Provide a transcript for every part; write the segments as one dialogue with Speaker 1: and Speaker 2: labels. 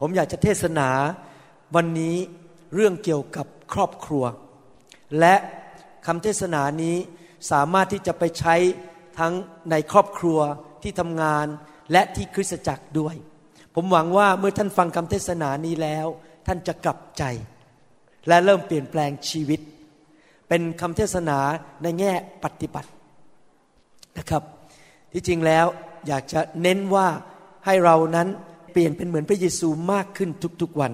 Speaker 1: ผมอยากจะเทศนาวันนี้เรื่องเกี่ยวกับครอบครัว และคำเทศนานี้สามารถที่จะไปใช้ทั้งในครอบครัวที่ทำงานและที่คริสตจักรด้วย ผมหวังว่าเมื่อท่านฟังคำเทศนานี้แล้ว ท่านจะกลับใจ และเริ่มเปลี่ยนแปลงชีวิต เป็นคำเทศนาในแง่ปฏิบัตินะครับ ที่จริงแล้วอยากจะเน้นว่าให้เรานั้น เปลี่ยนเป็นเหมือนพระเยซูมากขึ้นทุกๆวัน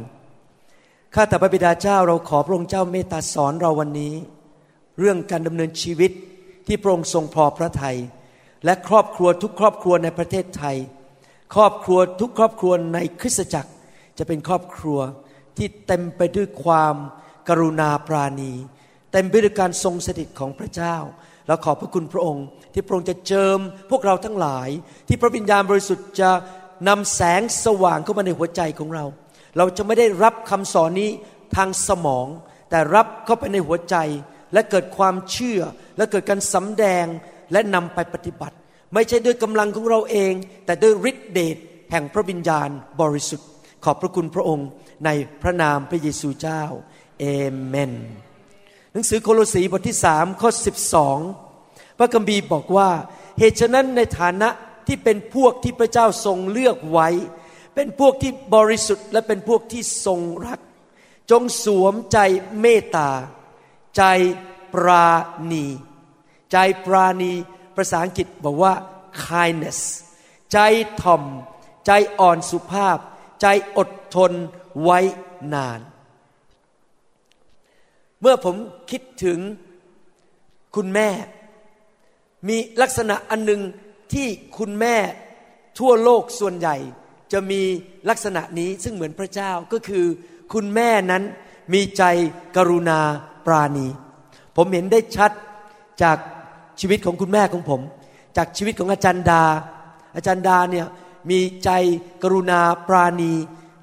Speaker 1: ข้าแต่พระบิดาเจ้าเราขอพระองค์เจ้าเมตตาสอนเราวันนี้ เรื่องการดำเนินชีวิตที่พระองค์ทรงพอพระทยัยและครอบครัวทุกครอบครัวในประเทศไทย ครอบครัวทุกครอบครัวในคริสตจักรจะเป็นครอบครัวที่เต็มไปด้วยความกรุณาปราณี เต็มไปด้วยการทรงสถิตของพระเจ้าแล้วขอบพระคุณพระองค์ ที่พระองค์จะเจิมพวกเราทั้งหลาย ที่พระวิญญาณบริสุทธิ์จะ นำแสงสว่างเข้ามาในหัวใจของเรา เราจะไม่ได้รับคำสอนนี้ทางสมอง แต่รับเข้าไปในหัวใจ และเกิดความเชื่อ และเกิดการสำแดงและนำไปปฏิบัติ ไม่ใช่ด้วยกำลังของเราเอง แต่ด้วยฤทธิเดชแห่งพระวิญญาณบริสุทธิ์ ขอบพระคุณพระองค์ในพระนามพระเยซูเจ้าเอเมน หนังสือโคโลสีบทที่สามข้อ 12 พระคัมภีร์บอกว่า เหตุฉะนั้นในฐานะ ที่เป็นพวกที่พระเจ้าทรงเลือกไว้ เป็นพวกที่บริสุทธิ์ และเป็นพวกที่ทรงรัก จงสวมใจเมตตา ใจปราณี ใจปราณีภาษาอังกฤษบอกว่า kindness ใจถ่อม ใจอ่อนสุภาพ ใจอดทนไว้นาน เมื่อผมคิดถึงคุณแม่ มีลักษณะอันหนึ่ง ที่คุณแม่ทั่วโลกส่วนใหญ่ จะมีลักษณะนี้ซึ่งเหมือนพระเจ้าก็คือ คุณแม่นั้นมีใจกรุณาปราณี ผมเห็นได้ชัดจากชีวิตของคุณแม่ของผม จากชีวิตของอาจารย์ดา อาจารย์ดาเนี่ยมีใจกรุณาปราณี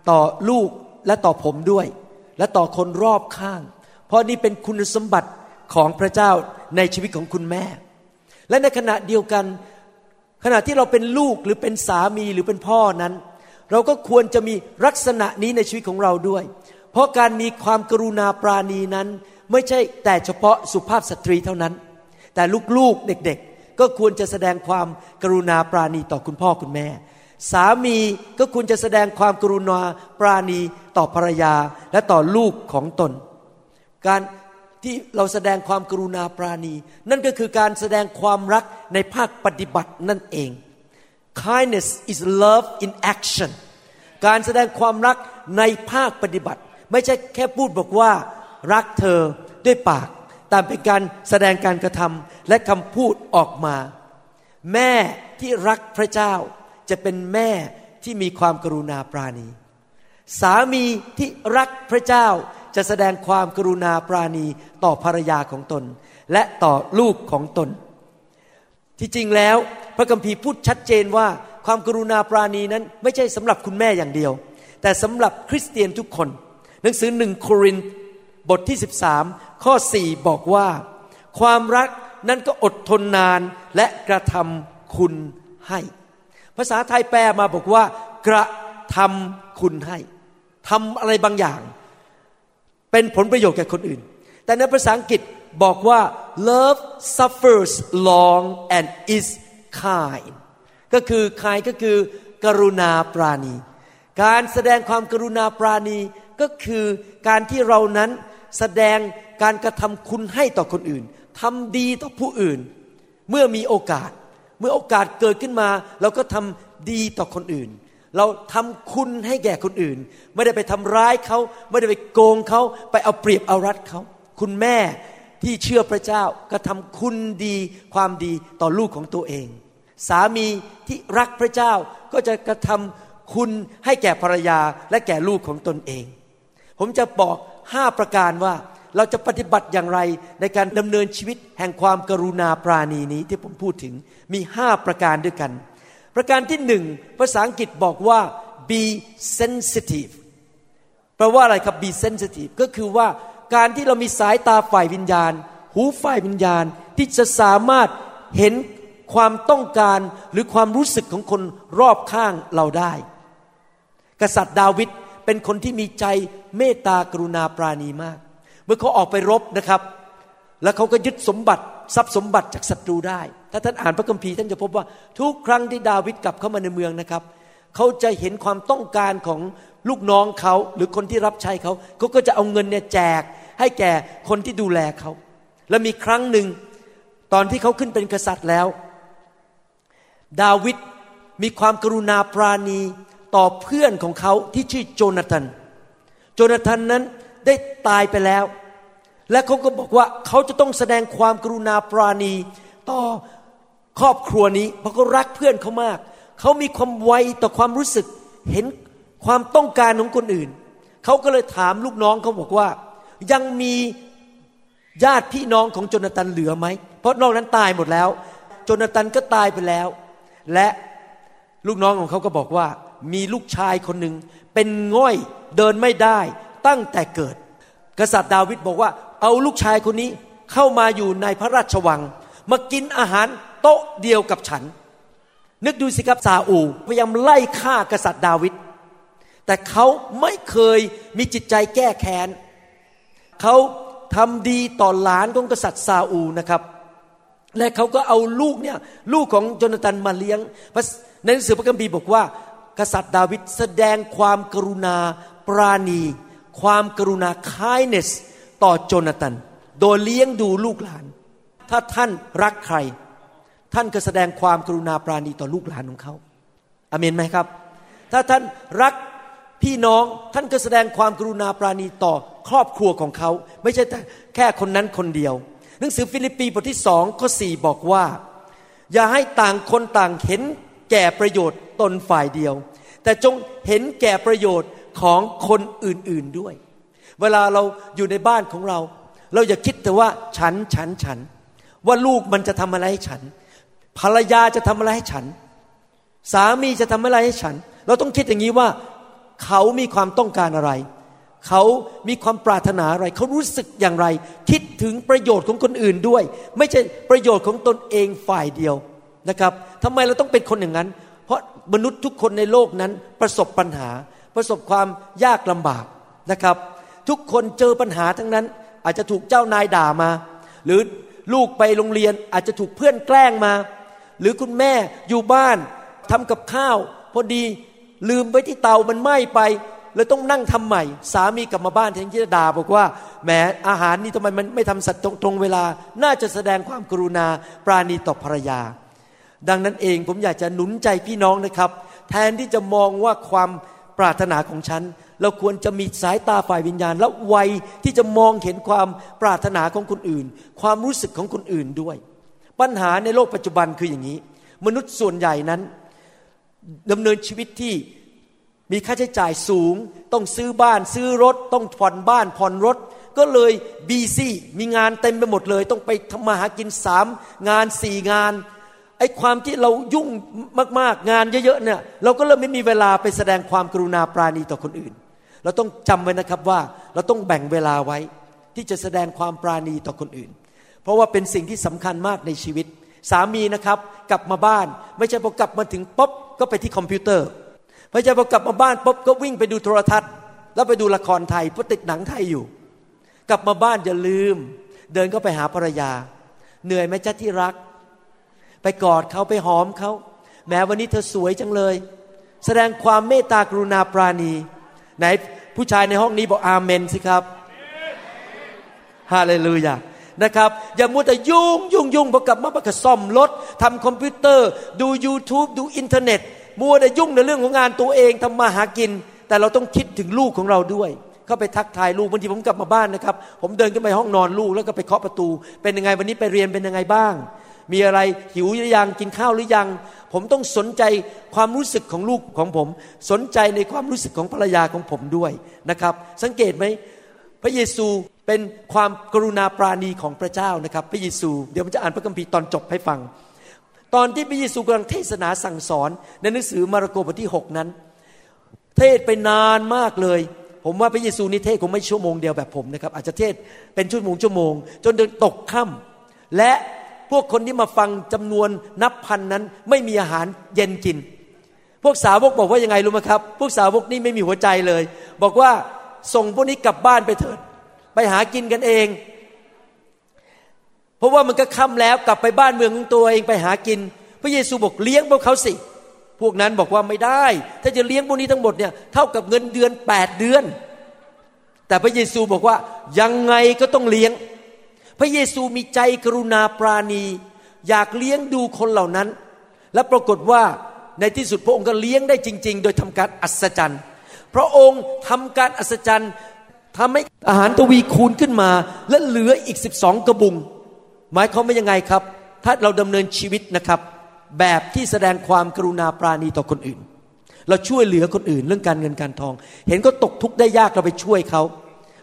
Speaker 1: ต่อลูกและต่อผมด้วย และต่อคนรอบข้าง เพราะนี่เป็นคุณสมบัติของพระเจ้าในชีวิตของคุณแม่ และในขณะเดียวกัน ขณะที่เราเป็นลูกหรือเป็นสามีหรือเป็นพ่อนั้น เราก็ควรจะมีลักษณะนี้ในชีวิตของเราด้วย เพราะการมีความกรุณาปราณีนั้น ไม่ใช่แต่เฉพาะสุภาพสตรีเท่านั้น แต่ลูกๆเด็กๆ ก็ควรจะแสดงความกรุณาปราณีต่อคุณพ่อคุณแม่ สามีก็ควรจะแสดงความกรุณาปราณีต่อภรรยาและต่อลูกของตน การ ที่เราแสดงความกรุณาปราณี นั่นก็คือการแสดงความรักในภาคปฏิบัตินั่นเอง kindness is love in action การแสดงความรักในภาคปฏิบัติ ไม่ใช่แค่พูดบอกว่า รักเธอด้วยปาก แต่เป็นการแสดงการกระทำและคำพูดออกมา แม่ที่รักพระเจ้าจะเป็นแม่ที่มีความกรุณาปราณี สามีที่รักพระเจ้า จะแสดงความกรุณาปราณีต่อภรรยาของตน และต่อลูกของตน ที่จริงแล้วพระคัมภีร์พูดชัดเจนว่าความกรุณาปราณีนั้นไม่ใช่สำหรับคุณแม่อย่างเดียว แต่สำหรับคริสเตียนทุกคน หนังสือหนึ่งโครินบทที่ 13 ข้อ 4 บอกว่า ความรักนั้นก็อดทนนานและกระทำคุณให้ ภาษาไทยแปลมาบอกว่า กระทำคุณให้ทำอะไรบางอย่าง เป็นผลประโยชน์แก่คนอื่น แต่ในภาษาอังกฤษบอกว่า love suffers long and is kind ก็คือ kind ก็คือกรุณาปราณี การแสดงความกรุณาปราณีก็คือการที่เรานั้นแสดงการกระทำคุณให้ต่อคนอื่นทำดีต่อผู้อื่น เมื่อมีโอกาส เมื่อโอกาสเกิดขึ้นมา เราก็ทำดีต่อคนอื่น เราทำคุณให้แก่คนอื่น ไม่ได้ไปทำร้ายเขา ไม่ได้ไปโกงเขา ไปเอาเปรียบเอารัดเขา คุณแม่ที่เชื่อพระเจ้าก็ทำคุณดีความดีต่อลูกของตัวเอง สามีที่รักพระเจ้าก็จะกระทำคุณให้แก่ภรรยาและแก่ลูกของตนเอง ผมจะบอกห้าประการว่าเราจะปฏิบัติอย่างไรในการดำเนินชีวิตแห่งความกรุณาปราณีนี้ที่ผมพูดถึงมีห้าประการด้วยกัน ประการที่หนึ่งภาษาอังกฤษบอกว่า be sensitive แปลว่าอะไรครับ be sensitive ก็คือว่าการที่เรามีสายตาฝ่ายวิญญาณ หูฝ่ายวิญญาณที่จะสามารถเห็นความต้องการหรือความรู้สึกของคนรอบข้างเราได้ กษัตริย์ดาวิดเป็นคนที่มีใจเมตตากรุณาปราณีมาก เมื่อเขาออกไปรบนะครับ แล้วเขาก็ยึดสมบัติ ทรัพย์สมบัติจากศัตรูได้ ถ้าท่านอ่านพระคัมภีร์ท่านจะพบว่าทุกครั้งที่ดาวิดกลับเข้ามาในเมืองนะครับ เขาจะเห็นความต้องการของลูกน้องเขาหรือคนที่รับใช้เขาเขาก็จะเอาเงินเนี่ยแจก ให้แก่คนที่ดูแลเขา และมีครั้งหนึ่งตอนที่เขาขึ้นเป็นกษัตริย์แล้ว ดาวิดมีความกรุณาปราณีต่อเพื่อนของเขาที่ชื่อโจนาธานโจนาธานนั้นได้ตายไปแล้ว และเขาก็บอกว่าเขาจะต้องแสดงความกรุณาปราณี ต่อครอบครัวนี้เพราะเขารักเพื่อนเขามาก เขามีความไวต่อความรู้สึก เห็นความต้องการของคนอื่น เขาก็เลยถามลูกน้องเขาบอกว่า ยังมีญาติพี่น้องของโจนาตันเหลือไหม เพราะนอกนั้นตายหมดแล้ว โจนาตันก็ตายไปแล้ว และลูกน้องของเขาก็บอกว่า มีลูกชายคนหนึ่งเป็นง่อยเดินไม่ได้ตั้งแต่เกิด กษัตริย์ดาวิดบอกว่า เอาลูกชายคนนี้เข้ามาอยู่ในพระราชวัง มากินอาหารโต๊ะเดียวกับฉัน นึกดูสิครับซาอูพยายามไล่ฆ่ากษัตริย์ดาวิดแต่เขาไม่เคยมีจิตใจแก้แค้นเขาทำดีต่อหลานของกษัตริย์ซาอูนะครับ และเขาก็เอาลูกเนี่ยลูกของโจนาตันมาเลี้ยงในหนังสือพระคัมภีร์บอกว่า กษัตริย์ดาวิดแสดงความกรุณาปราณี ความกรุณา kindness ต่อโจนาตัน โดยเลี้ยงดูลูกหลาน ถ้าท่านรักใคร ท่านก็แสดงความกรุณาปราณีต่อลูกหลานของเขาอเมนไหมครับ ถ้าท่านรักพี่น้องท่านก็แสดงความกรุณาปราณีต่อครอบครัวของเขา ไม่ใช่แต่แค่คนนั้นคนเดียว หนังสือฟิลิปปีบทที่สองข้อสี่บอกว่า อย่าให้ต่างคนต่างเห็นแก่ประโยชน์ตนฝ่ายเดียว แต่จงเห็นแก่ประโยชน์ของคนอื่นๆด้วย เวลาเราอยู่ในบ้านของเรา เราอย่าคิดแต่ว่าฉันฉันฉัน ว่าลูกมันจะทำอะไรให้ฉัน ภรรยาจะทำอะไรให้ฉัน สามีจะทำอะไรให้ฉัน เราต้องคิดอย่างนี้ว่า เขามีความต้องการอะไร เขามีความปรารถนาอะไร เขารู้สึกอย่างไร คิดถึงประโยชน์ของคนอื่นด้วย ไม่ใช่ประโยชน์ของตนเองฝ่ายเดียวนะครับทำไมเราต้องเป็นคนอย่างนั้น เพราะมนุษย์ทุกคนในโลกนั้นประสบปัญหา ประสบความยากลำบากนะครับ ทุกคนเจอปัญหาทั้งนั้น อาจจะถูกเจ้านายด่ามา หรือลูกไปโรงเรียนอาจจะถูกเพื่อนแกล้งมา หรือคุณแม่อยู่บ้านทำกับข้าว พอดีลืมไว้ที่เตามันไหม้ไปเลยต้องนั่งทำใหม่ สามีกลับมาบ้านแทนที่จะด่าบอกว่าแหมอาหารนี่ทำไมมันไม่ทำสัตว์ตรงเวลา น่าจะแสดงความกรุณาปราณีต่อภรรยา ดังนั้นเองผมอยากจะหนุนใจพี่น้องนะครับ แทนที่จะมองว่าความปรารถนาของฉัน เราควรจะมีสายตาฝ่ายวิญญาณ และไวที่จะมองเห็นความปรารถนาของคนอื่น ความรู้สึกของคนอื่นด้วย ปัญหาในโลกปัจจุบันคืออย่างนี้ มนุษย์ส่วนใหญ่นั้นดำเนินชีวิตที่มีค่าใช้จ่ายสูง ต้องซื้อบ้านซื้อรถ ต้องผ่อนบ้านผ่อนรถ ก็เลยบีซี่มีงานเต็มไปหมดเลย ต้องไปทำมาหากินสามงานสี่งานไอ้ความที่เรายุ่งมากๆ งานเยอะๆเนี่ยเราก็เริ่มไม่มีเวลาไปแสดงความกรุณาปราณีต่อคนอื่น เราต้องจำไว้นะครับว่าเราต้องแบ่งเวลาไว้ ที่จะแสดงความปราณีต่อคนอื่น เพราะว่าเป็นสิ่งที่สำคัญมากในชีวิต สามีนะครับกลับมาบ้าน ไม่ใช่พอกลับมาถึงป๊บก็ไปที่คอมพิวเตอร์พระเจ้าพอกลับมาบ้านปุ๊บก็วิ่งไปดูโทรทัศน์ แล้วไปดูละครไทยเพราะติดหนังไทยอยู่ กลับมาบ้านอย่าลืม เดินก็ไปหาภรรยา เหนื่อยไหมจ้าที่รัก ไปกอดเขาไปหอมเขาแหมวันนี้เธอสวยจังเลย แสดงความเมตตากรุณาปราณี ไหนผู้ชายในห้องนี้บอกอาเมนสิครับฮาเลลูยานะครับอย่ามัวแต่ยุ่งยุ่งยุ่งพอกลับมาปุ๊บก็ซ่อมรถทำคอมพิวเตอร์ ดู YouTube ดูอินเทอร์เน็ต มัวแต่ยุ่งในเรื่องของงานตัวเองทำมาหากิน แต่เราต้องคิดถึงลูกของเราด้วยเข้าไปทักทายลูกบางทีผมกลับมาบ้านนะครับ ผมเดินขึ้นไปห้องนอนลูกแล้วก็ไปเคาะประตู เป็นยังไงวันนี้ไปเรียนเป็นยังไงบ้าง มีอะไรหิวหรือยังกินข้าวหรือยัง ผมต้องสนใจความรู้สึกของลูกของผม สนใจในความรู้สึกของภรรยาของผมด้วยนะครับ สังเกตไหมพระเยซูเป็นความกรุณาปราณีของพระเจ้านะครับ พระเยซูเดี๋ยวผมจะอ่านพระคัมภีร์ตอนจบให้ฟัง ตอนที่พระเยซูกำลังเทศนาสั่งสอนในหนังสือมาระโกบทที่ 6 นั้น เทศไปนานมากเลยผมว่าพระเยซูนี่เทศคงไม่ชั่วโมงเดียวแบบผมนะครับอาจจะเทศเป็นชั่วโมงชั่วโมง จนเดินตกค่ำและ พวกคนที่มาฟังจำนวนนับพันนั้น ไม่มีอาหารเย็นกิน พวกสาวกบอกว่ายังไงรู้ไหมครับ พวกสาวกนี่ไม่มีหัวใจเลย บอกว่าส่งพวกนี้กลับบ้านไปเถิด ไปหากินกันเอง เพราะว่ามันก็ค่ำแล้วกลับไปบ้านเมืองของตัวเองไปหากิน พระเยซูบอกเลี้ยงพวกเขาสิ พวกนั้นบอกว่าไม่ได้ ถ้าจะเลี้ยงพวกนี้ทั้งหมดเนี่ยเท่ากับเงินเดือนแปดเดือน แต่พระเยซูบอกว่ายังไงก็ต้องเลี้ยง พระเยซูมีใจกรุณาปราณี อยากเลี้ยงดูคนเหล่านั้น และปรากฏว่าในที่สุดพระองค์ก็เลี้ยงได้จริง ๆ โดยทำการอัศจรรย์ พระองค์ทำการอัศจรรย์ทำให้อาหารทวีคูณขึ้นมา และเหลืออีกสิบสองกระบุง หมายความว่ายังไงครับ ถ้าเราดำเนินชีวิตนะครับ แบบที่แสดงความกรุณาปราณีต่อคนอื่น เราช่วยเหลือคนอื่นเรื่องการเงินการทอง เห็นก็ตกทุกข์ได้ยากเราไปช่วยเขา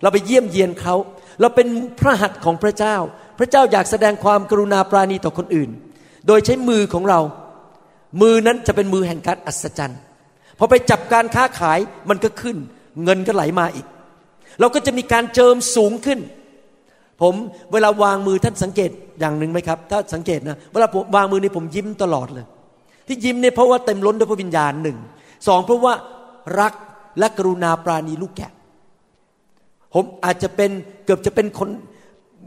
Speaker 1: เราไปเยี่ยมเยียนเขา เราเป็นพระหัตถ์ของพระเจ้า พระเจ้าอยากแสดงความกรุณาปราณีต่อคนอื่น โดยใช้มือของเรา มือนั้นจะเป็นมือแห่งการอัศจรรย์พอไปจับการค้าขายมันก็ขึ้น เงินก็ไหลมาอีก เราก็จะมีการเจิมสูงขึ้น ผมเวลาวางมือท่านสังเกตอย่างหนึ่งไหมครับ ถ้าสังเกตนะเวลาผมวางมือนี่ผมยิ้มตลอดเลย ที่ยิ้มเนี่ยเพราะว่าเต็มล้นด้วยพระวิญญาณหนึ่งสองเพราะว่ารักและกรุณาปราณีลูกแกะ ผมอาจจะเป็นเกือบจะเป็นคน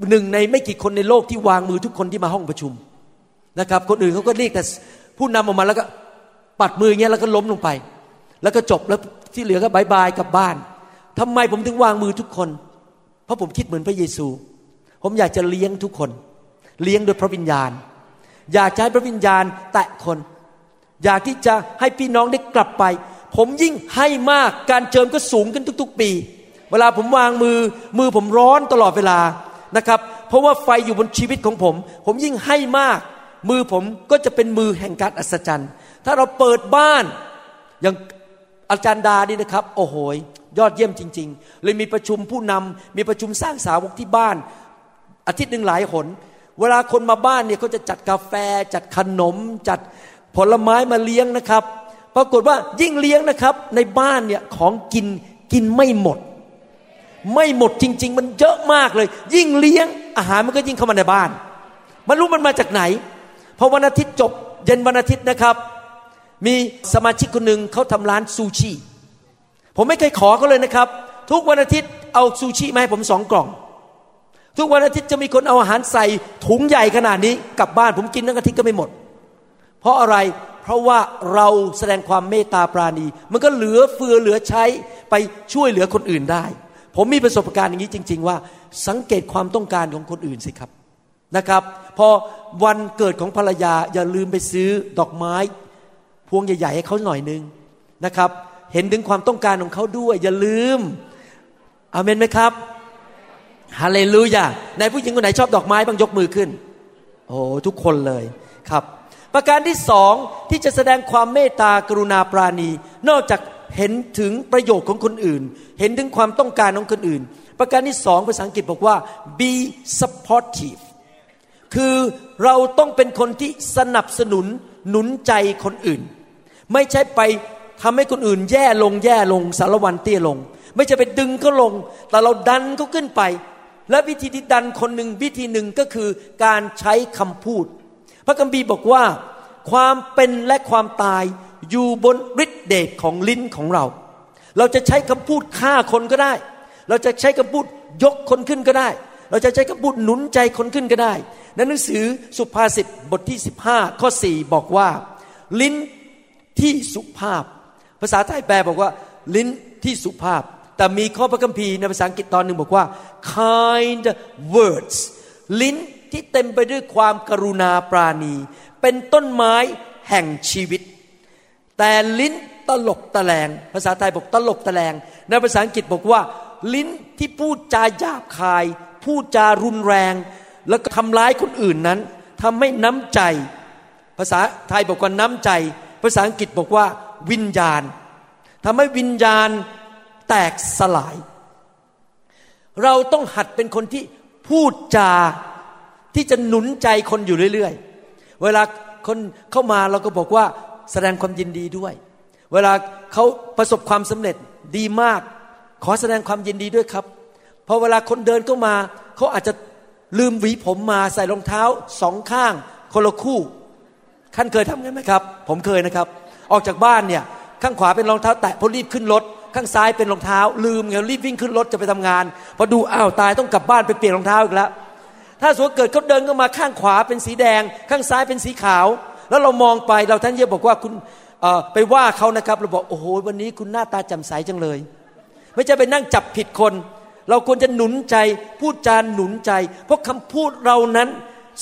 Speaker 1: หนึ่งในไม่กี่คนในโลกที่วางมือทุกคนที่มาห้องประชุมนะครับ คนอื่นเขาก็เรียกแต่ผู้นำออกมาแล้วก็ปัดมืออย่างเงี้ยแล้วก็ล้มลงไป แล้วก็จบแล้วที่เหลือก็บายบายกลับบ้านทำไมผมถึงวางมือทุกคน เพราะผมคิดเหมือนพระเยซู ผมอยากจะเลี้ยงทุกคน เลี้ยงโดยพระวิญญาณ อยากให้พระวิญญาณแตะคน อยากที่จะให้พี่น้องได้กลับไป ผมยิ่งให้มากการเจิมก็สูงขึ้นทุก ๆ ปี เวลาผมวางมือมือผมร้อนตลอดเวลานะครับ เพราะว่าไฟอยู่บนชีวิตของผม ผมยิ่งให้มาก มือผมก็จะเป็นมือแห่งการอัศจรรย์ ถ้าเราเปิดบ้านอย่างอาจารย์ดานี่นะครับ โอ้โหยอดเยี่ยมจริง ๆ เลยมีประชุมผู้นำมีประชุมสร้างสาวกที่บ้าน อาทิตย์หนึ่งหลายหน เวลาคนมาบ้านเนี่ยเขาจะจัดกาแฟ จัดขนม จัดผลไม้มาเลี้ยงนะครับ ปรากฏว่ายิ่งเลี้ยงนะครับ ในบ้านเนี่ยของกินกินไม่หมด ไม่หมดจริง ๆ มันเยอะมากเลย ยิ่งเลี้ยงอาหารมันก็ยิ่งเข้ามาในบ้าน มันรู้มันมาจากไหนพอวันอาทิตย์จบเย็นวันอาทิตย์นะครับ มีสมาชิกคนหนึ่งเขาทำร้านซูชิ ผมไม่เคยขอเขาเลยนะครับ ทุกวันอาทิตย์เอาซูชิมาให้ผมสองกล่อง ทุกวันอาทิตย์จะมีคนเอาอาหารใส่ถุงใหญ่ขนาดนี้กลับบ้านผมกินทั้งอาทิตย์ก็ไม่หมด เพราะอะไรเพราะว่าเราแสดงความเมตตาปราณี มันก็เหลือเฟือเหลือใช้ไปช่วยเหลือคนอื่นได้ ผมมีประสบการณ์อย่างนี้จริง ๆ ว่าสังเกตความต้องการของคนอื่นสิครับนะครับ พอวันเกิดของภรรยาอย่าลืมไปซื้อดอกไม้ พวงใหญ่ ๆ ให้เขาหน่อยนึงนะครับ เห็นถึงความต้องการของเขาด้วย อย่าลืมอเมนไหมครับฮาเลลูยาในผู้หญิงคนไหนชอบดอกไม้บ้างยกมือขึ้น โอ้ทุกคนเลยครับ ประการที่สองที่จะแสดงความเมตตากรุณาปราณี นอกจาก เห็นถึงประโยชน์ของคนอื่น เห็นถึงความต้องการของคนอื่น ประการที่สองภาษาอังกฤษบอกว่า be supportive คือเราต้องเป็นคนที่สนับสนุนหนุนใจคนอื่น ไม่ใช่ไปทำให้คนอื่นแย่ลงแย่ลงสารวันเตี้ยลง ไม่ใช่ไปดึงเขาลง แต่เราดันเขาขึ้นไป และวิธีที่ดันคนหนึ่งวิธีหนึ่งก็คือการใช้คำพูด พระคัมภีร์บอกว่า ความเป็นและความตาย อยู่บนฤทธิเดชของลิ้นของเรา เราจะใช้คำพูดฆ่าคนก็ได้ เราจะใช้คำพูดยกคนขึ้นก็ได้ เราจะใช้คำพูดหนุนใจคนขึ้นก็ได้ในหนังสือสุภาษิตบทที่ 15 ข้อ 4 บอกว่า ลิ้นที่สุภาพ ภาษาไทยแปลบอกว่า ลิ้นที่สุภาพ แต่มีข้อพระคัมภีร์ในภาษาอังกฤษตอนหนึ่งบอกว่า kind words ลิ้นที่เต็มไปด้วยความกรุณาปราณี เป็นต้นไม้แห่งชีวิต แต่ลิ้นตลกตะแลง ภาษาไทยบอกตลกตะแลง ในภาษาอังกฤษบอกว่า ลิ้นที่พูดจาหยาบคาย พูดจารุนแรง แล้วก็ทำร้ายคนอื่นนั้นทำให้น้ำใจ ภาษาไทยบอกว่าน้ำใจ ภาษาอังกฤษบอกว่า วิญญาณทำให้วิญญาณแตกสลาย เราต้องหัดเป็นคนที่พูดจาที่จะหนุนใจคนอยู่เรื่อย ๆ เวลาคนเข้ามาเราก็บอกว่า แสดงความยินดีด้วย เวลาเขาประสบความสำเร็จดีมาก ขอแสดงความยินดีด้วยครับพอเวลาคนเดินเข้ามา เขาอาจจะลืมหวีผมมาใส่รองเท้าสองข้าง คนละคู่ท่านเคยทำงั้นไหมครับ ผมเคยนะครับ ออกจากบ้านเนี่ยข้างขวาเป็นรองเท้า แตะพอรีบขึ้นรถข้างซ้ายเป็นรองเท้า ลืมไงรีบวิ่งขึ้นรถจะไปทำงานพอดูอ้าวตายต้องกลับบ้านไปเปลี่ยนรองเท้าอีกแล้วถ้าสมมติเกิดเขาเดินเข้ามาข้างขวาเป็นสีแดง ข้างซ้ายเป็นสีขาว แล้วเรามองไปเราท่านเยบอกว่าคุณไปว่าเขานะครับเราบอกโอ้โหวันนี้คุณหน้าตาแจ่มใสจังเลย ไม่ใช่ไปนั่งจับผิดคน เราควรจะหนุนใจพูดจาหนุนใจ เพราะคำพูดเรานั้น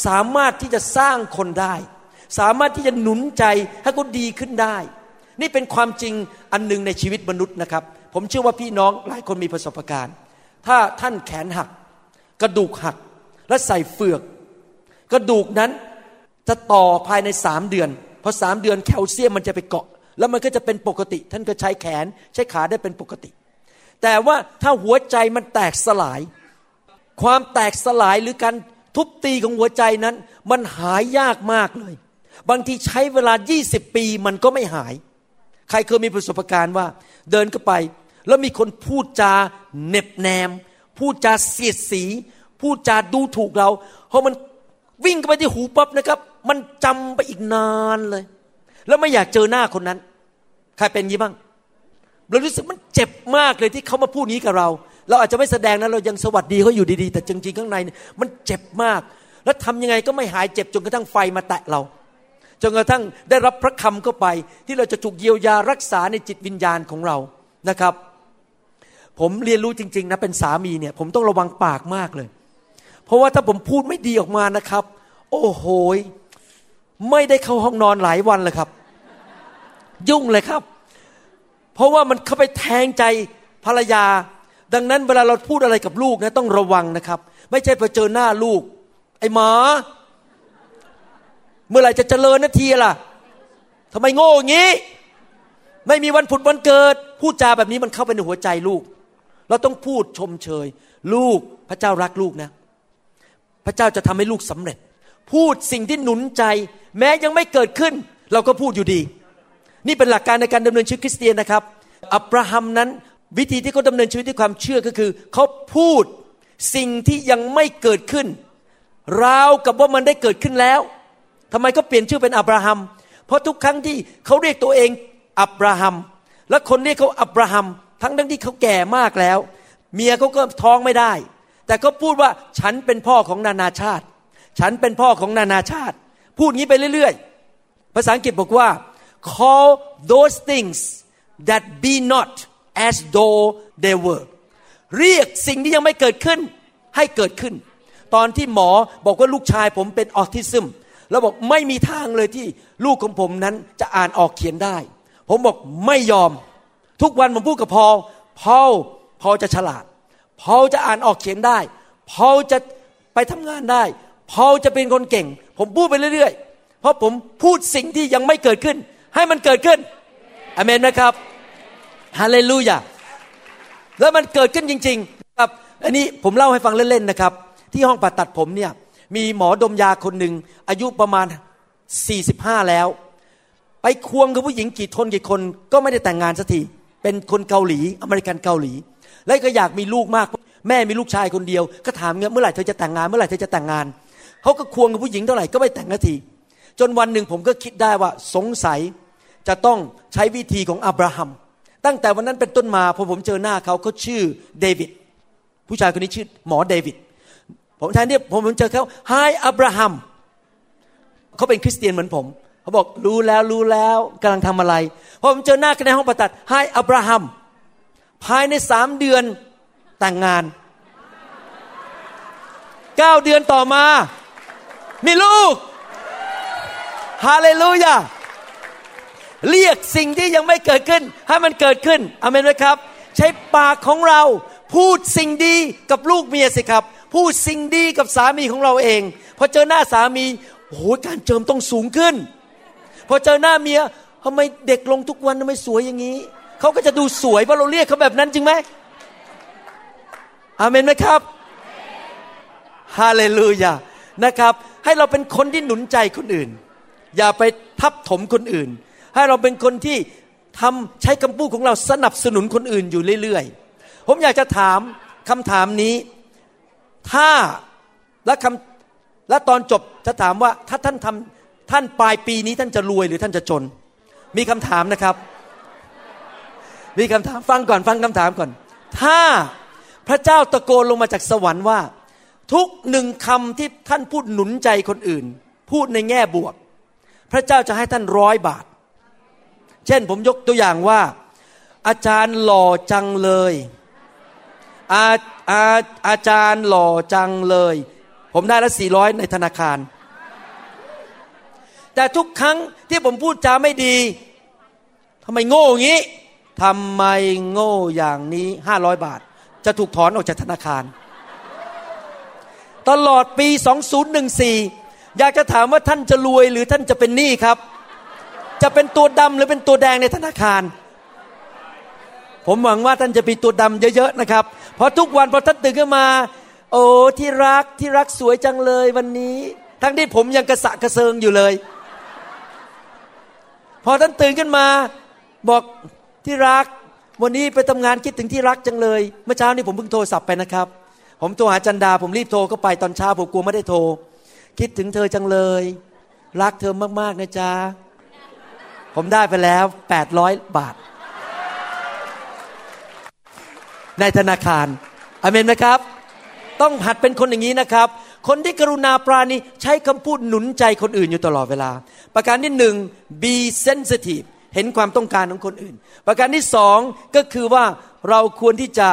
Speaker 1: สามารถที่จะสร้างคนได้ สามารถที่จะหนุนใจให้เขาดีขึ้นได้ นี่เป็นความจริงอันหนึ่งในชีวิตมนุษย์นะครับ ผมเชื่อว่าพี่น้องหลายคนมีประสบการณ์ ถ้าท่านแขนหัก กระดูกหักและใส่เฟือก กระดูกนั้น จะต่อภายในสามเดือน เพอสามเดือนแคลเซียมมันจะไปเกาะ แล้วมันก็จะเป็นปกติ ท่านก็ใช้แขนใช้ขาได้เป็นปกติ แต่ว่าถ้าหัวใจมันแตกสลาย ความแตกสลายหรือการทุบตีของหัวใจนั้น มันหายยากมากเลย บางทีใช้เวลา 20 ปีมันก็ไม่หาย ใครเคยมีประสบการณ์ว่า เดินเข้าไป แล้วมีคนพูดจาเน็บแนม พูดจาเสียดสี พูดจาดูถูกเราเพราะมัน วิ่งไปที่หูปั๊บนะครับ มันจำไปอีกนานเลย แล้วไม่อยากเจอหน้าคนนั้น ใครเป็นยี่บ้าง เรารู้สึกมันเจ็บมากเลยที่เขามาพูดนี้กับเรา เราอาจจะไม่แสดงนะเรายังสวัสดีเขาอยู่ดีๆ แต่จริงๆ ข้างใน มันเจ็บมาก แล้วทำยังไงก็ไม่หายเจ็บจนกระทั่งไฟมาแตะเราจนกระทั่งได้รับพระคำเข้าไป ที่เราจะถูกเยียวยารักษาในจิตวิญญาณของเรานะครับ ผมเรียนรู้จริง ๆ นะเป็นสามีเนี่ย ผมต้องระวังปากมากเลย เพราะว่าถ้าผมพูดไม่ดีออกมานะครับ โอ้โหไม่ได้เข้าห้องนอนหลายวันเลยครับ ยุ่งเลยครับ เพราะว่ามันเข้าไปแทงใจภรรยา ดังนั้นเวลาเราพูดอะไรกับลูกนะต้องระวังนะครับ ไม่ใช่พอเจอหน้าลูก ไอ้หมา เมื่อไหร่จะเจริญนาทีล่ะทำไมโง่อย่างนี้ ไม่มีวันผุดวันเกิด พูดจาแบบนี้มันเข้าไปในหัวใจลูก เราต้องพูดชมเชย ลูกพระเจ้ารักลูกนะ พระเจ้าจะทำให้ลูกสำเร็จ พูดสิ่งที่หนุนใจ แม้ยังไม่เกิดขึ้น เราก็พูดอยู่ดี นี่เป็นหลักการในการดำเนินชีวิตคริสเตียนนะครับ อับราฮัมนั้นวิธีที่เขาดำเนินชีวิตด้วยความเชื่อก็คือ เขาพูดสิ่งที่ยังไม่เกิดขึ้นราวกับว่ามันได้เกิดขึ้นแล้วทำไมเขาเปลี่ยนชื่อเป็นอับราฮัม เพราะทุกครั้งที่เขาเรียกตัวเองอับราฮัม และคนเรียกเขาอับราฮัม ทั้งทั้งที่เขาแก่มากแล้ว เมียเขาก็ท้องไม่ได้ แต่เขาพูดว่าฉันเป็นพ่อของนานาชาติ ฉันเป็นพ่อของนานาชาติ พูดงี้ไปเรื่อยๆ ภาษาอังกฤษบอกว่า call those things that be not as though they were เรียกสิ่งที่ยังไม่เกิดขึ้นให้เกิดขึ้น ตอนที่หมอบอกว่าลูกชายผมเป็นออทิซึมแล้วบอกไม่มีทางเลยที่ลูกของผมนั้นจะอ่านออกเขียนได้ ผมบอกไม่ยอม ทุกวันผมพูดกับพอพอพอจะฉลาด พอจะอ่านออกเขียนได้ พอจะไปทำงานได้ พอจะเป็นคนเก่ง ผมพูดไปเรื่อยๆ เพราะผมพูดสิ่งที่ยังไม่เกิดขึ้น ให้มันเกิดขึ้นอเมนนะครับฮาเลลูยาแล้วมันเกิดขึ้นจริงๆครับ อันนี้ผมเล่าให้ฟังเล่นๆนะครับ ที่ห้องผ่าตัดผมเนี่ยมีหมอดมยาคนหนึ่งอายุประมาณ 45 แล้ว ไปควงกับผู้หญิงกี่ทนกี่คนก็ไม่ได้แต่งงานสักทีเป็นคนเกาหลีอเมริกันเกาหลี แล้วก็อยากมีลูกมาก แม่มีลูกชายคนเดียว ก็ถามเงี้ยเมื่อไหร่เธอจะแต่งงานเมื่อไหร่เธอจะแต่งงานเขาก็ควงกับผู้หญิงเท่าไหร่ก็ไม่แต่งนาที จนวันหนึ่งผมก็คิดได้ว่าสงสัยจะต้องใช้วิธีของอับราฮัม ตั้งแต่วันนั้นเป็นต้นมาพอผมเจอหน้าเขาเขาชื่อเดวิดผู้ชายคนนี้ชื่อหมอเดวิดผมแทนที่ผมเจอเขาไฮอับราฮัมเขาเป็นคริสเตียนเหมือนผมเขาบอกรู้แล้วรู้แล้วกำลังทำอะไรพอผมเจอหน้ากันในห้องประตัดไฮอับราฮัม ภายในสามเดือนแต่งงานเก้าเดือนต่อมา มีลูกฮาเลลูยาเรียกสิ่งที่ยังไม่เกิดขึ้น ให้มันเกิดขึ้นอเมนไหมครับ ใช้ปากของเรา พูดสิ่งดีกับลูกเมียสิครับ พูดสิ่งดีกับสามีของเราเองพอเจอหน้าสามีโอ้โหการเจิมต้องสูงขึ้นพอเจอหน้าเมียทำไมเด็กลงทุกวันทำไมสวยอย่างนี้ เขาก็จะดูสวยเพราะเราเรียกเขาแบบนั้นจริงไหมอาเมนไหมครับฮาเลลูยานะครับ ให้เราเป็นคนที่หนุนใจคนอื่น อย่าไปทับถมคนอื่น ให้เราเป็นคนที่ทำใช้คำพูดของเราสนับสนุนคนอื่นอยู่เรื่อยๆ ผมอยากจะถามคำถามนี้ ถ้าและคำและตอนจบจะถามว่าถ้าท่านทำท่านปลายปีนี้ท่านจะรวยหรือท่านจะจน มีคำถามนะครับ มีคำถามฟังก่อนฟังคำถามก่อน ถ้าพระเจ้าตะโกนลงมาจากสวรรค์ว่า ทุกหนึ่งคำที่ท่านพูดหนุนใจคนอื่น พูดในแง่บวก พระเจ้าจะให้ท่านร้อยบาท เช่นผมยกตัวอย่างว่า อาจารย์หล่อจังเลยอาอาอาจารย์หล่อจังเลย ผมได้ละสี่ร้อยในธนาคาร แต่ทุกครั้งที่ผมพูดจาไม่ดีทำไมโง่อย่างนี้ ทำไมโง่อย่างนี้ห้าร้อยบาท จะถูกถอนออกจากธนาคาร ตลอดปี 2014 อยากจะถามว่าท่านจะรวยหรือท่านจะเป็นหนี้ครับ จะเป็นตัวดำหรือเป็นตัวแดงในธนาคาร ผมหวังว่าท่านจะเป็นตัวดำเยอะๆนะครับ เพราะทุกวันพอท่านตื่นขึ้นมา โอ้ที่รักที่รักสวยจังเลยวันนี้ ทั้งที่ผมยังกระสะกระเซิงอยู่เลย พอท่านตื่นขึ้นมาบอก ที่รัก วันนี้ไปทำงานคิดถึงที่รักจังเลย เมื่อเช้านี้ผมเพิ่งโทรศัพท์ไปนะครับ ผมโทรหาจันดา ผมรีบโทรก็ไปตอนเช้าผมกลัวไม่ได้โทร คิดถึงเธอจังเลย รักเธอมากๆนะจ๊ะผมได้ไปแล้วแปดร้อยบาท ในธนาคารอเมนไหมครับ ต้องหัดเป็นคนอย่างนี้นะครับ คนที่กรุณาปราณีใช้คำพูดหนุนใจคนอื่นอยู่ตลอดเวลา ประการที่หนึ่ง be sensitive เห็นความต้องการของคนอื่น ประการที่สองก็คือว่าเราควรที่จะ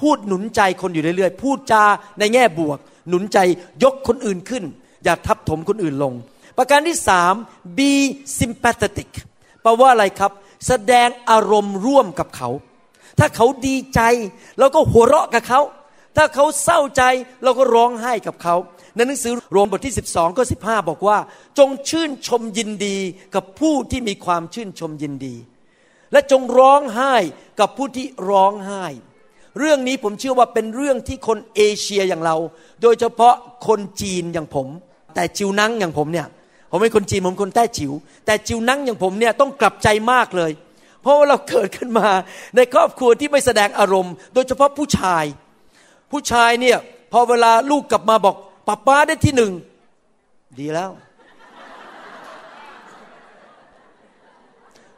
Speaker 1: พูดหนุนใจคนอยู่เรื่อยๆ พูดจาในแง่บวก หนุนใจยกคนอื่นขึ้น อย่าทับถมคนอื่นลง ประการที่สาม be sympathetic แปลว่าอะไรครับ แสดงอารมณ์ร่วมกับเขา ถ้าเขาดีใจเราก็หัวเราะกับเขา ถ้าเขาเศร้าใจเราก็ร้องไห้กับเขา ในหนังสือรวมบทที่ 12 ก็ 15 บอกว่า จงชื่นชมยินดีกับผู้ที่มีความชื่นชมยินดี และจงร้องไห้กับผู้ที่ร้องไห้ เรื่องนี้ผมเชื่อว่าเป็นเรื่องที่คนเอเชียอย่างเรา โดยเฉพาะคนจีนอย่างผม แต่จิวนังอย่างผมเนี่ยผมเป็นคนจีนผมคนแต้จิ๋วแต่จิวนังอย่างผมเนี่ยต้องกลับใจมากเลย เพราะว่าเราเกิดขึ้นมาในครอบครัวที่ไม่แสดงอารมณ์ โดยเฉพาะผู้ชาย ผู้ชายเนี่ยพอเวลาลูกกลับมาบอก ป้าป้าได้ที่หนึ่ง ดีแล้ว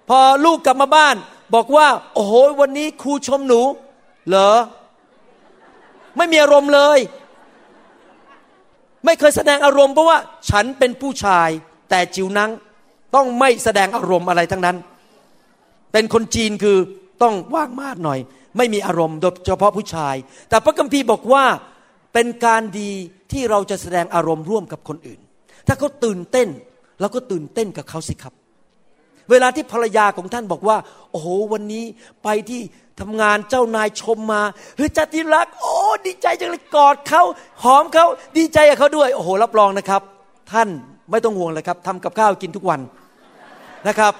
Speaker 1: พอลูกกลับมาบ้าน บอกว่า โอ้โหวันนี้ครูชมหนู เหรอ ไม่มีอารมณ์เลย ไม่เคยแสดงอารมณ์เพราะว่า ฉันเป็นผู้ชาย แต่จิวนัง ต้องไม่แสดงอารมณ์อะไรทั้งนั้น เป็นคนจีนคือต้องว่างมากหน่อย ไม่มีอารมณ์โดยเฉพาะผู้ชาย แต่พระคัมภีร์บอกว่า เป็นการดีที่เราจะแสดงอารมณ์ร่วมกับคนอื่น ถ้าเขาตื่นเต้นเราก็ตื่นเต้นกับเขาสิครับ เวลาที่ภรรยาของท่านบอกว่า โอ้โหวันนี้ไปที่ทำงานเจ้านายชมมาเฮ้ยจัดที่รัก โอ้ดีใจจังเลยกอดเขาหอมเขาดีใจกับเขาด้วย โอ้โหรับรองนะครับ ท่านไม่ต้องห่วงเลยครับทำกับข้าวกินทุกวันนะครับ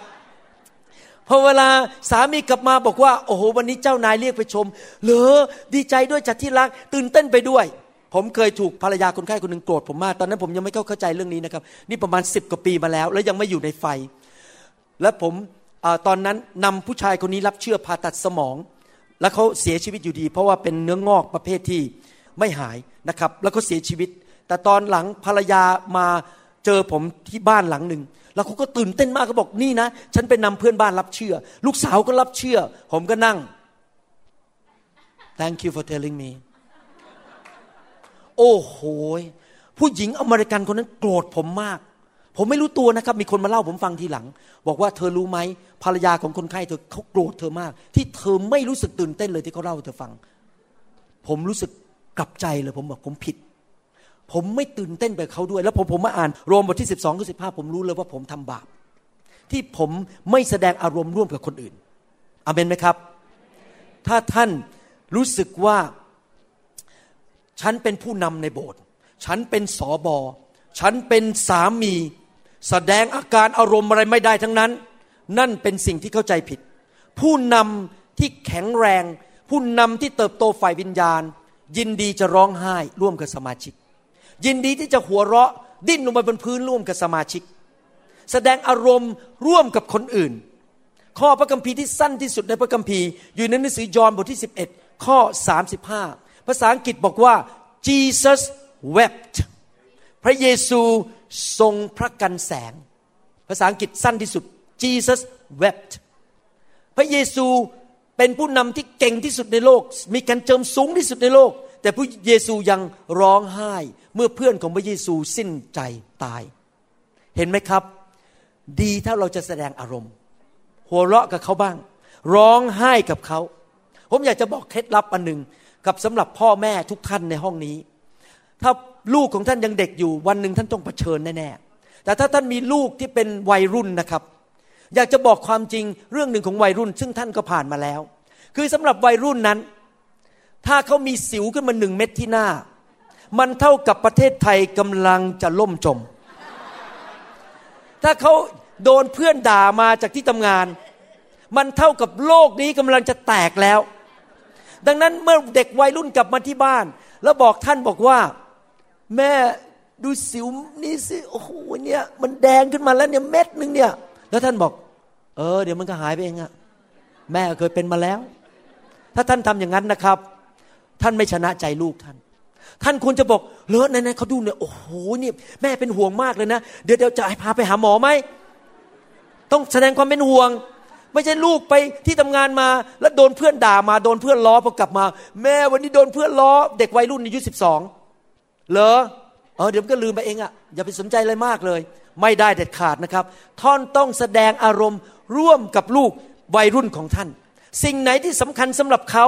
Speaker 1: พอเวลาสามีกลับมาบอกว่า โอ้โหวันนี้เจ้านายเรียกไปชม เหรอดีใจด้วยจัดที่รัก ตื่นเต้นไปด้วย ผมเคยถูกภรรยาคนไข้คนหนึ่งโกรธผมมาก ตอนนั้นผมยังไม่เข้าใจเรื่องนี้นะครับ นี่ประมาณสิบกว่าปีมาแล้ว แล้วยังไม่อยู่ในไฟ และผมอตอนนั้นนำผู้ชายคนนี้รับเชื่อผ่าตัดสมอง แล้วเขาเสียชีวิตอยู่ดี เพราะว่าเป็นเนื้องอกประเภทที่ไม่หายนะครับ แล้วก็เสียชีวิต แต่ตอนหลังภรรยามาเจอผมที่บ้านหลังหนึ่งแล้วเขาก็ตื่นเต้นมากเขาบอกนี่นะ ฉันเป็นนำเพื่อนบ้านรับเชื่อ ลูกสาวก็รับเชื่อ ผมก็นั่ง thank you for telling me โอ้โหผู้หญิงอเมริกันคนนั้นโกรธผมมาก ผมไม่รู้ตัวนะครับ มีคนมาเล่าผมฟังทีหลัง บอกว่าเธอรู้ไหมภรรยาของคนไข้เธอเขาโกรธเธอมาก ที่เธอไม่รู้สึกตื่นเต้นเลยที่เขาเล่าเธอฟัง ผมรู้สึกกลับใจเลยผมบอกผมผิด ผมไม่ตื่นเต้นไปเขาด้วย แล้วผมผมมาอ่านโรมบทที่ 12บสองข้อสิผมรู้เลยว่าผมทำบาปที่ผมไม่แสดงอารมณ์ร่วมกับคนอื่นอเมนไหมครับ ถ้าท่านรู้สึกว่า ฉันเป็นผู้นำในโบสถ์ ฉันเป็นสอบอ ฉันเป็นสามี แสดงอาการอารมณ์อะไรไม่ได้ทั้งนั้น นั่นเป็นสิ่งที่เข้าใจผิด ผู้นำที่แข็งแรง ผู้นำที่เติบโตฝ่ายวิญญาณ ยินดีจะร้องไห้ร่วมกับสมาชิก ยินดีที่จะหัวเราะดิ้นลงไปบนพื้นร่วมกับสมาชิก แสดงอารมณ์ร่วมกับคนอื่น ข้อพระคัมภีร์ที่สั้นที่สุดในพระคัมภีร์ อยู่ในหนังสือยอห์นบทที่ 11 ข้อ 35 ภาษาอังกฤษบอกว่า Jesus wept พระเยซูทรงพระกันแสง ภาษาอังกฤษสั้นที่สุด Jesus wept พระเยซูเป็นผู้นำที่เก่งที่สุดในโลก มีการเจิมสูงที่สุดในโลก แต่พระเยซูยังร้องไห้ เมื่อเพื่อนของพระเยซูสิ้นใจตาย เห็นไหมครับ ดีถ้าเราจะแสดงอารมณ์ หัวเราะกับเขาบ้าง ร้องไห้กับเขา ผมอยากจะบอกเคล็ดลับอันหนึ่ง กับสำหรับพ่อแม่ทุกท่านในห้องนี้ ถ้าลูกของท่านยังเด็กอยู่วันหนึ่งท่านต้องเผชิญแน่ๆแต่ถ้าท่านมีลูกที่เป็นวัยรุ่นนะครับ อยากจะบอกความจริงเรื่องหนึ่งของวัยรุ่น ซึ่งท่านก็ผ่านมาแล้ว คือสำหรับวัยรุ่นนั้น ถ้าเขามีสิวขึ้นมาหนึ่งเม็ดที่หน้า มันเท่ากับประเทศไทยกำลังจะล่มจม ถ้าเขาโดนเพื่อนด่ามาจากที่ทำงาน มันเท่ากับโลกนี้กำลังจะแตกแล้ว ดังนั้นเมื่อเด็กวัยรุ่นกลับมาที่บ้าน แล้วบอกท่านบอกว่า แม่ดูสิวนี่สิโอ้โหเนี่ยมันแดงขึ้นมาแล้วเนี่ยเม็ดหนึ่งเนี่ย แล้วท่านบอก เออ เดี๋ยวมันก็หายไปเองอะแม่เคยเป็นมาแล้ว ถ้าท่านทำอย่างนั้นนะครับ ท่านไม่ชนะใจลูกท่าน ท่านควรจะบอกเลอะนั่นเขาดูเนี่ยโอ้โหเนี่ยแม่เป็นห่วงมากเลยนะ เดี๋ยวเดี๋ยวจะให้พาไปหาหมอไหมต้องแสดงความเป็นห่วง ไม่ใช่ลูกไปที่ทำงานมา แล้วโดนเพื่อนด่ามาโดนเพื่อนล้อพอกลับมา แม่วันนี้โดนเพื่อนล้อ เด็กวัยรุ่นอายุสิบสองเหรอเออเดี๋ยวก็ลืมไปเองอะ่ะอย่าไปสนใจอะไรมากเลย ไม่ได้เด็ดขาดนะครับ ท่านต้องแสดงอารมณ์ร่วมกับลูกวัยรุ่นของท่าน สิ่งไหนที่สำคัญสำหรับเขา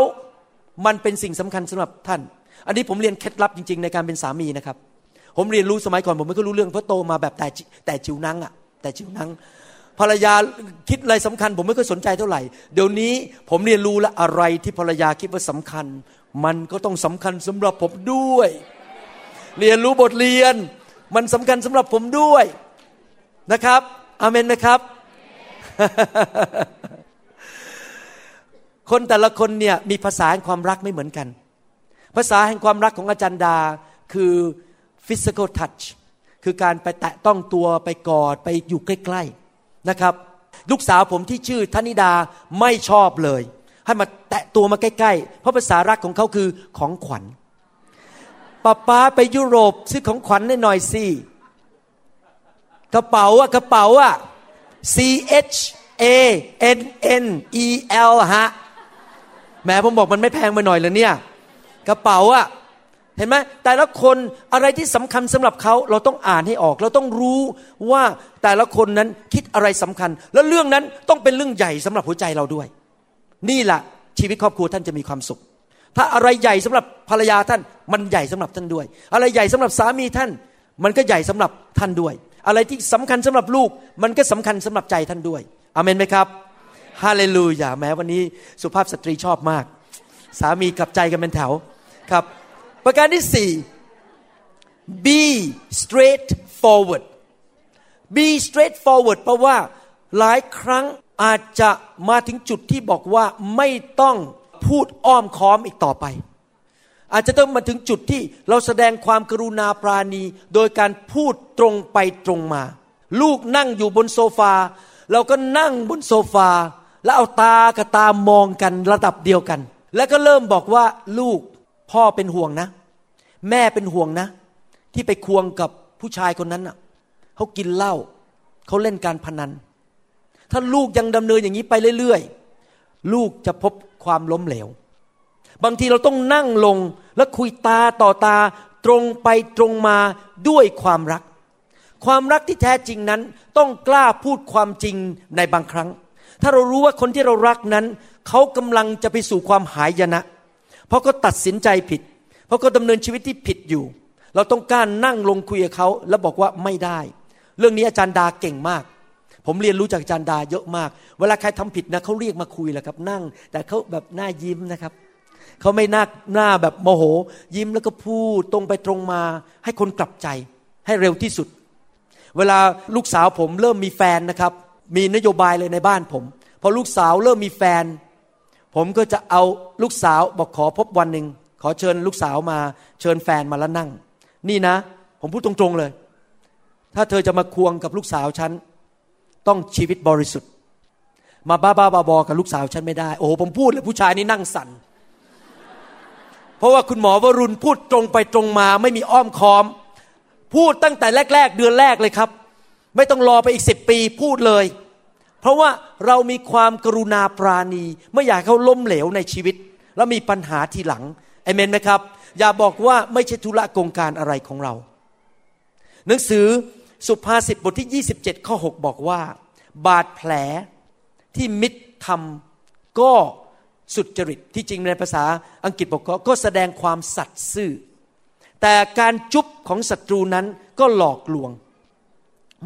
Speaker 1: มันเป็นสิ่งสำคัญสำหรับท่าน อันนี้ผมเรียนเคล็ดลับจริง ๆ ในการเป็นสามีนะครับ ผมเรียนรู้สมัยก่อนผมไม่ค่อยรู้เรื่องเพราะโตมาแบบแต่แต่จิ๋วนังอะแต่จิ๋วนัง ภรรยาคิดอะไรสำคัญ ผมไม่ค่อยสนใจเท่าไหร่ เดี๋ยวนี้ผมเรียนรู้แล้วอะไรที่ภรรยาคิดว่าสำคัญ มันก็ต้องสำคัญสำหรับผมด้วย เรียนรู้บทเรียน มันสำคัญสำหรับผมด้วยนะครับอเมนไหมครับ คนแต่ละคนเนี่ยมีภาษาแห่งความรักไม่เหมือนกัน ภาษาแห่งความรักของอาจารย์ดาคือ physical touch คือการไปแตะต้องตัวไปกอดไปอยู่ใกล้ๆ นะครับ ลูกสาวผมที่ชื่อธนิดาไม่ชอบเลย ให้มาแตะตัวมาใกล้ๆ เพราะภาษารักของเขาคือของขวัญป้าป้าไปยุโรปซื้อของขวัญหน่อยสิกระเป๋าอะกระเป๋าอะ C H A N N E L ฮะแม้ผมบอกมันไม่แพงไปหน่อยเลยเนี่ย กระเป๋าอะ เห็นไหมแต่ละคนอะไรที่สำคัญสำหรับเขาเราต้องอ่านให้ออก เราต้องรู้ว่าแต่ละคนนั้นคิดอะไรสำคัญ แล้วเรื่องนั้นต้องเป็นเรื่องใหญ่สำหรับหัวใจเราด้วย นี่แหละชีวิตครอบครัวท่านจะมีความสุข ถ้าอะไรใหญ่สำหรับภรรยาท่านมันใหญ่สำหรับท่านด้วย อะไรใหญ่สำหรับสามีท่าน มันก็ใหญ่สำหรับท่านด้วย อะไรที่สำคัญสำหรับลูก มันก็สำคัญสำหรับใจท่านด้วยอเมนไหมครับฮาเลลูยาแม้วันนี้สุภาพสตรีชอบมาก สามีกลับใจกันเป็นแถวครับ ประการที่สี่ be straight forward be straight forward เพราะว่าหลายครั้งอาจจะมาถึงจุดที่บอกว่าไม่ต้องพูดอ้อมค้อมอีกต่อไป อาจจะต้องมาถึงจุดที่เราแสดงความกรุณาปราณี โดยการพูดตรงไปตรงมา ลูกนั่งอยู่บนโซฟา เราก็นั่งบนโซฟา แล้วเอาตากับตามองกันระดับเดียวกัน แล้วก็เริ่มบอกว่าลูก พ่อเป็นห่วงนะ แม่เป็นห่วงนะ ที่ไปควงกับผู้ชายคนนั้นอะเขากินเหล้าเขาเล่นการพนัน ถ้าลูกยังดำเนินอย่างนี้ไปเรื่อยๆ ลูกจะพบความล้มเหลว บางทีเราต้องนั่งลงแล้วคุยตาต่อตาตรงไปตรงมาด้วยความรัก ความรักที่แท้จริงนั้นต้องกล้าพูดความจริงในบางครั้ง ถ้าเรารู้ว่าคนที่เรารักนั้น เขากำลังจะไปสู่ความหายนะ เพราะเขาตัดสินใจผิด เพราะเขาดำเนินชีวิตที่ผิดอยู่ เราต้องการนั่งลงคุยกับเขาแล้วบอกว่าไม่ได้ เรื่องนี้อาจารย์ดาเก่งมาก ผมเรียนรู้จากอาจารย์ดาเยอะมาก เวลาใครทำผิดนะเขาเรียกมาคุยแหละครับ นั่ง แต่เขาแบบหน้ายิ้มนะครับเขาไม่หน้าหน้าแบบโมโห ยิ้มแล้วก็พูดตรงไปตรงมา ให้คนกลับใจ ให้เร็วที่สุด เวลาลูกสาวผมเริ่มมีแฟนนะครับ มีนโยบายเลยในบ้านผมพอลูกสาวเริ่มมีแฟน ผมก็จะเอาลูกสาวบอกขอพบวันหนึ่งขอเชิญลูกสาวมาเชิญแฟนมาแล้วนั่ง นี่นะ ผมพูดตรงๆเลย ถ้าเธอจะมาควงกับลูกสาวฉันต้องชีวิตบริสุทธิ์ มาบ้าบ้าบาบอกัลูกสาวฉันไม่ได้ โอ้ผมพูดเลยผู้ชายนี่นั่งสัน่นเพราะว่าคุณหมอวรุณพูดตรงไปตรงมา ไม่มีอ้อมค้อม พูดตั้งแต่แรก ๆ เดือนแรกเลยครับ ไม่ต้องรอไปอีกสิบปีพูดเลย เพราะว่าเรามีความกรุณาปราณี ไม่อยากเขาล้มเหลวในชีวิต แล้วมีปัญหาทีหลังเอเมนไหมครับ อย่าบอกว่าไม่ใช่ธุระกงการอะไรของเรา หนังสือสุภาษิตบทที่ 27 ข้อ 6 บอกว่า บาดแผลที่มิตรทำก็สุดจริตที่จริงในภาษาอังกฤษบอกก็แสดงความสัตย์ซื่อ แต่การจุบของศัตรูนั้นก็หลอกลวง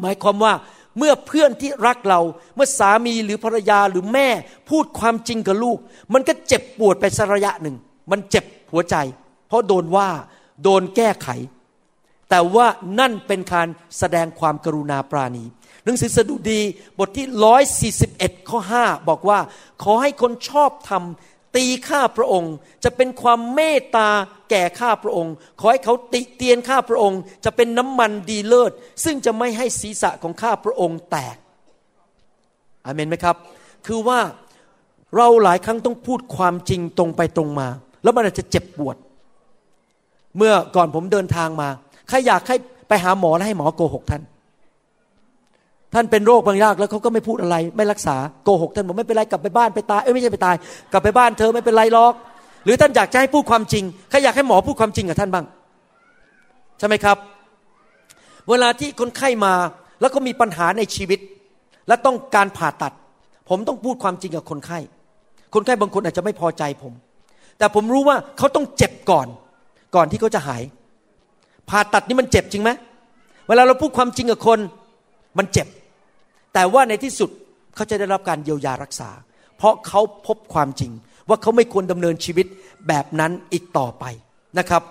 Speaker 1: หมายความว่า เมื่อเพื่อนที่รักเรา เมื่อสามีหรือภรรยาหรือแม่พูดความจริงกับลูก มันก็เจ็บปวดไปสักระยะหนึ่ง มันเจ็บหัวใจ เพราะโดนว่าโดนแก้ไข แต่ว่านั่นเป็นการแสดงความกรุณาปราณี หนังสือสดุดีบทที่ร้อยสี่สิบเอ็ดข้อห้าบอกว่า ขอให้คนชอบทำ ตีข้าพระองค์ จะเป็นความเมตตาแก่ข้าพระองค์ ขอให้เขาติเตียนข้าพระองค์ จะเป็นน้ำมันดีเลิศ ซึ่งจะไม่ให้ศีรษะของข้าพระองค์แตกอเมนไหมครับ คือว่าเราหลายครั้งต้องพูดความจริงตรงไปตรงมา แล้วมันอาจจะเจ็บปวด เมื่อก่อนผมเดินทางมา ใครอยากให้ไปหาหมอแล้วให้หมอโกหกท่าน ท่านเป็นโรคบางอย่างแล้วเขาก็ไม่พูดอะไร ไม่รักษาโกหกท่านบอกไม่เป็นไรกลับไปบ้านไปตายเอ้ยไม่ใช่ไปตาย กลับไปบ้านเธอไม่เป็นไรหรอก หรือท่านอยากจะให้พูดความจริงใครอยากให้หมอพูดความจริงกับท่านบ้างใช่ไหมครับ เวลาที่คนไข้มาแล้วก็มีปัญหาในชีวิต และต้องการผ่าตัด ผมต้องพูดความจริงกับคนไข้ คนไข้บางคนอาจจะไม่พอใจผม แต่ผมรู้ว่าเขาต้องเจ็บก่อน ก่อนที่เขาจะหาย ผ่าตัดนี่มันเจ็บจริงไหมเวลาเราพูดความจริงกับคนมันเจ็บ แต่ว่าในที่สุดเขาจะได้รับการเยียวยารักษา เพราะเขาพบความจริง ว่าเขาไม่ควรดำเนินชีวิตแบบนั้นอีกต่อไปนะครับ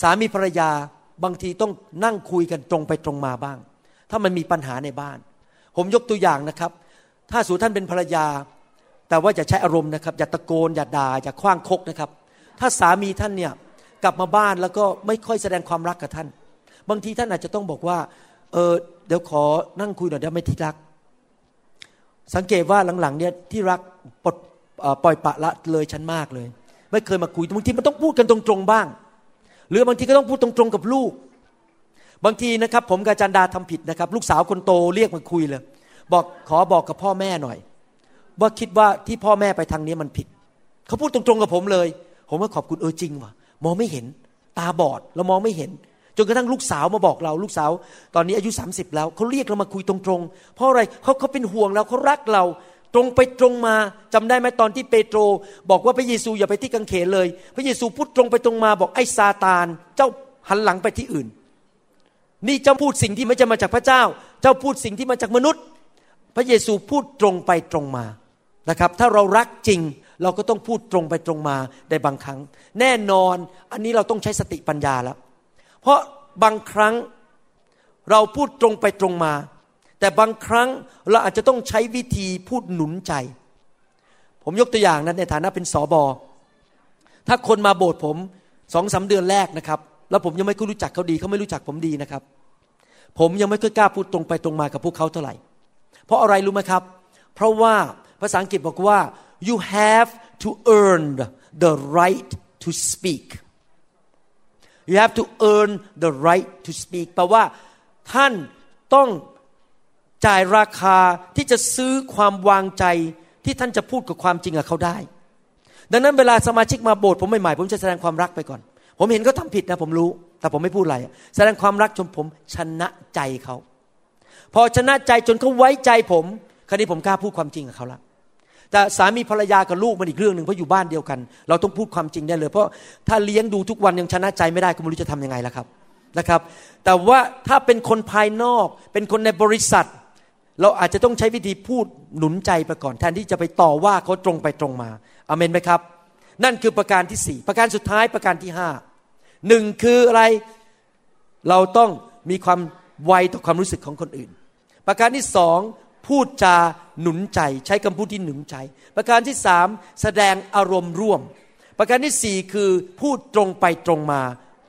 Speaker 1: สามีภรรยาบางทีต้องนั่งคุยกันตรงไปตรงมาบ้าง ถ้ามันมีปัญหาในบ้าน ผมยกตัวอย่างนะครับ ถ้าสูท่านเป็นภรรยา แต่ว่าอย่าใช้อารมณ์นะครับ อย่าตะโกน อย่าด่า อย่าคว้างคกนะครับ ถ้าสามีท่านเนี่ยกลับมาบ้านแล้วก็ไม่ค่อยแสดงความรักกับท่าน บางทีท่านอาจจะต้องบอกว่า เออเดี๋ยวขอนั่งคุยหน่อยได้ไหมที่รัก สังเกตว่าหลังๆ เนี่ยที่รักปลดปล่อยปะละเลยฉันมากเลย ไม่เคยมาคุยบางทีมันต้องพูดกันตรงๆบ้าง หรือบางทีก็ต้องพูดตรงๆกับลูก บางทีนะครับ ผมกับจันดาทำผิดนะครับ ลูกสาวคนโตเรียกมาคุยเลย บอกขอบอกกับพ่อแม่หน่อย ว่าคิดว่าที่พ่อแม่ไปทางนี้มันผิด เขาพูดตรงๆกับผมเลย ผมก็ขอบคุณเออจริงว่ะมองไม่เห็น ตาบอดแล้วมองไม่เห็น จนกระทั่งลูกสาวมาบอกเรา ลูกสาว ตอนนี้อายุ 30 แล้วเขาเรียกเรามาคุยตรงๆ เพราะอะไรเขาเขาเป็นห่วงเราเขารักเรา ตรงไปตรงมาจำได้ไหมตอนที่เปโตร บอกว่าพระเยซูอย่าไปที่กังเขนเลย พระเยซูพูดตรงไปตรงมาบอกไอ้ซาตาน เจ้าหันหลังไปที่อื่น นี่เจ้าพูดสิ่งที่ไม่จะมาจากพระเจ้า เจ้าพูดสิ่งที่มาจากมนุษย์ พระเยซูพูดตรงไปตรงมานะครับ ถ้าเรารักจริงเราก็ต้องพูดตรงไปตรงมาในบางครั้ง แน่นอนอันนี้เราต้องใช้สติปัญญาแล้ว เพราะบางครั้งเราพูดตรงไปตรงมา แต่บางครั้งเราอาจจะต้องใช้วิธีพูดหนุนใจ ผมยกตัวอย่างนั้นในฐานะเป็นสอบอถ้าคนมาโบสถ์ผมสองสาเดือนแรกนะครับ แล้วผมยังไม่ค่อยรู้จักเขาดีเขาไม่รู้จักผมดีนะครับ ผมยังไม่ค่อยกล้าพูดตรงไปตรงมากับพวกเขาเท่าไหร่ เพราะอะไรรู้ไหมครับ เพราะว่าภาษาอังกฤษบอกว่า you have to earn the right to speak you have to earn the right to speak แปลว่าท่านต้องจ่ายราคาที่จะซื้อความวางใจที่ท่านจะพูดกับความจริงกับเขาได้ ดังนั้นเวลาสมาชิกมาโบสถ์ผมใหม่ๆผมจะแสดงความรักไปก่อน ผมเห็นเขาทาผิดนะผมรู้ แต่ผมไม่พูดอะไร แสดงความรักจนผมชนะใจเขา พอชนะใจจนเขาไว้ใจผม คราวนี้ผมกล้าพูดความจริงกับเขาละ แต่สามีภรรยากับลูกมันอีกเรื่องหนึ่งเพราะอยู่บ้านเดียวกัน เราต้องพูดความจริงได้เลย เพราะถ้าเลี้ยงดูทุกวันยังชนะใจไม่ได้ก็ไม่รู้จะทํำยังไงล่ะครับนะครับ แต่ว่าถ้าเป็นคนภายนอก เป็นคนในบริษัท เราอาจจะต้องใช้วิธีพูดหนุนใจไปก่อน แทนที่จะไปต่อว่าเขาตรงไปตรงมาอเมนไหมครับ นั่นคือประการที่สี่ประการสุดท้ายประการที่ห้าหนึ่งคืออะไรเราต้องมีความไวต่อความรู้สึกของคนอื่น ประการที่สอง พูดจาหนุนใจ ใช้คำพูดที่หนุนใจ ประการที่สามแสดงอารมณ์ร่วม ประการที่สี่คือพูดตรงไปตรงมา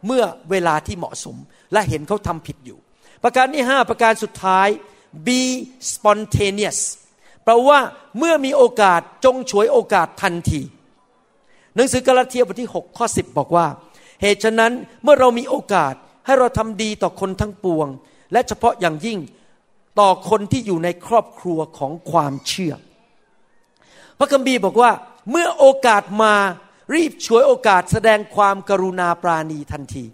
Speaker 1: เมื่อเวลาที่เหมาะสม และเห็นเขาทำผิดอยู่ ประการที่ห้าประการสุดท้าย be spontaneous แปลว่าเมื่อมีโอกาสจงฉวยโอกาสทันที หนังสือกาลาเทียบทที่ 6 ข้อ 10 บอกว่า เหตุฉะนั้นเมื่อเรามีโอกาสให้เราทำดีต่อคนทั้งปวง และเฉพาะอย่างยิ่ง ต่อคนที่อยู่ในครอบครัวของความเชื่อ พระคัมภีร์บอกว่า เมื่อโอกาสมารีบช่วยโอกาสแสดงความกรุณาปราณีทันที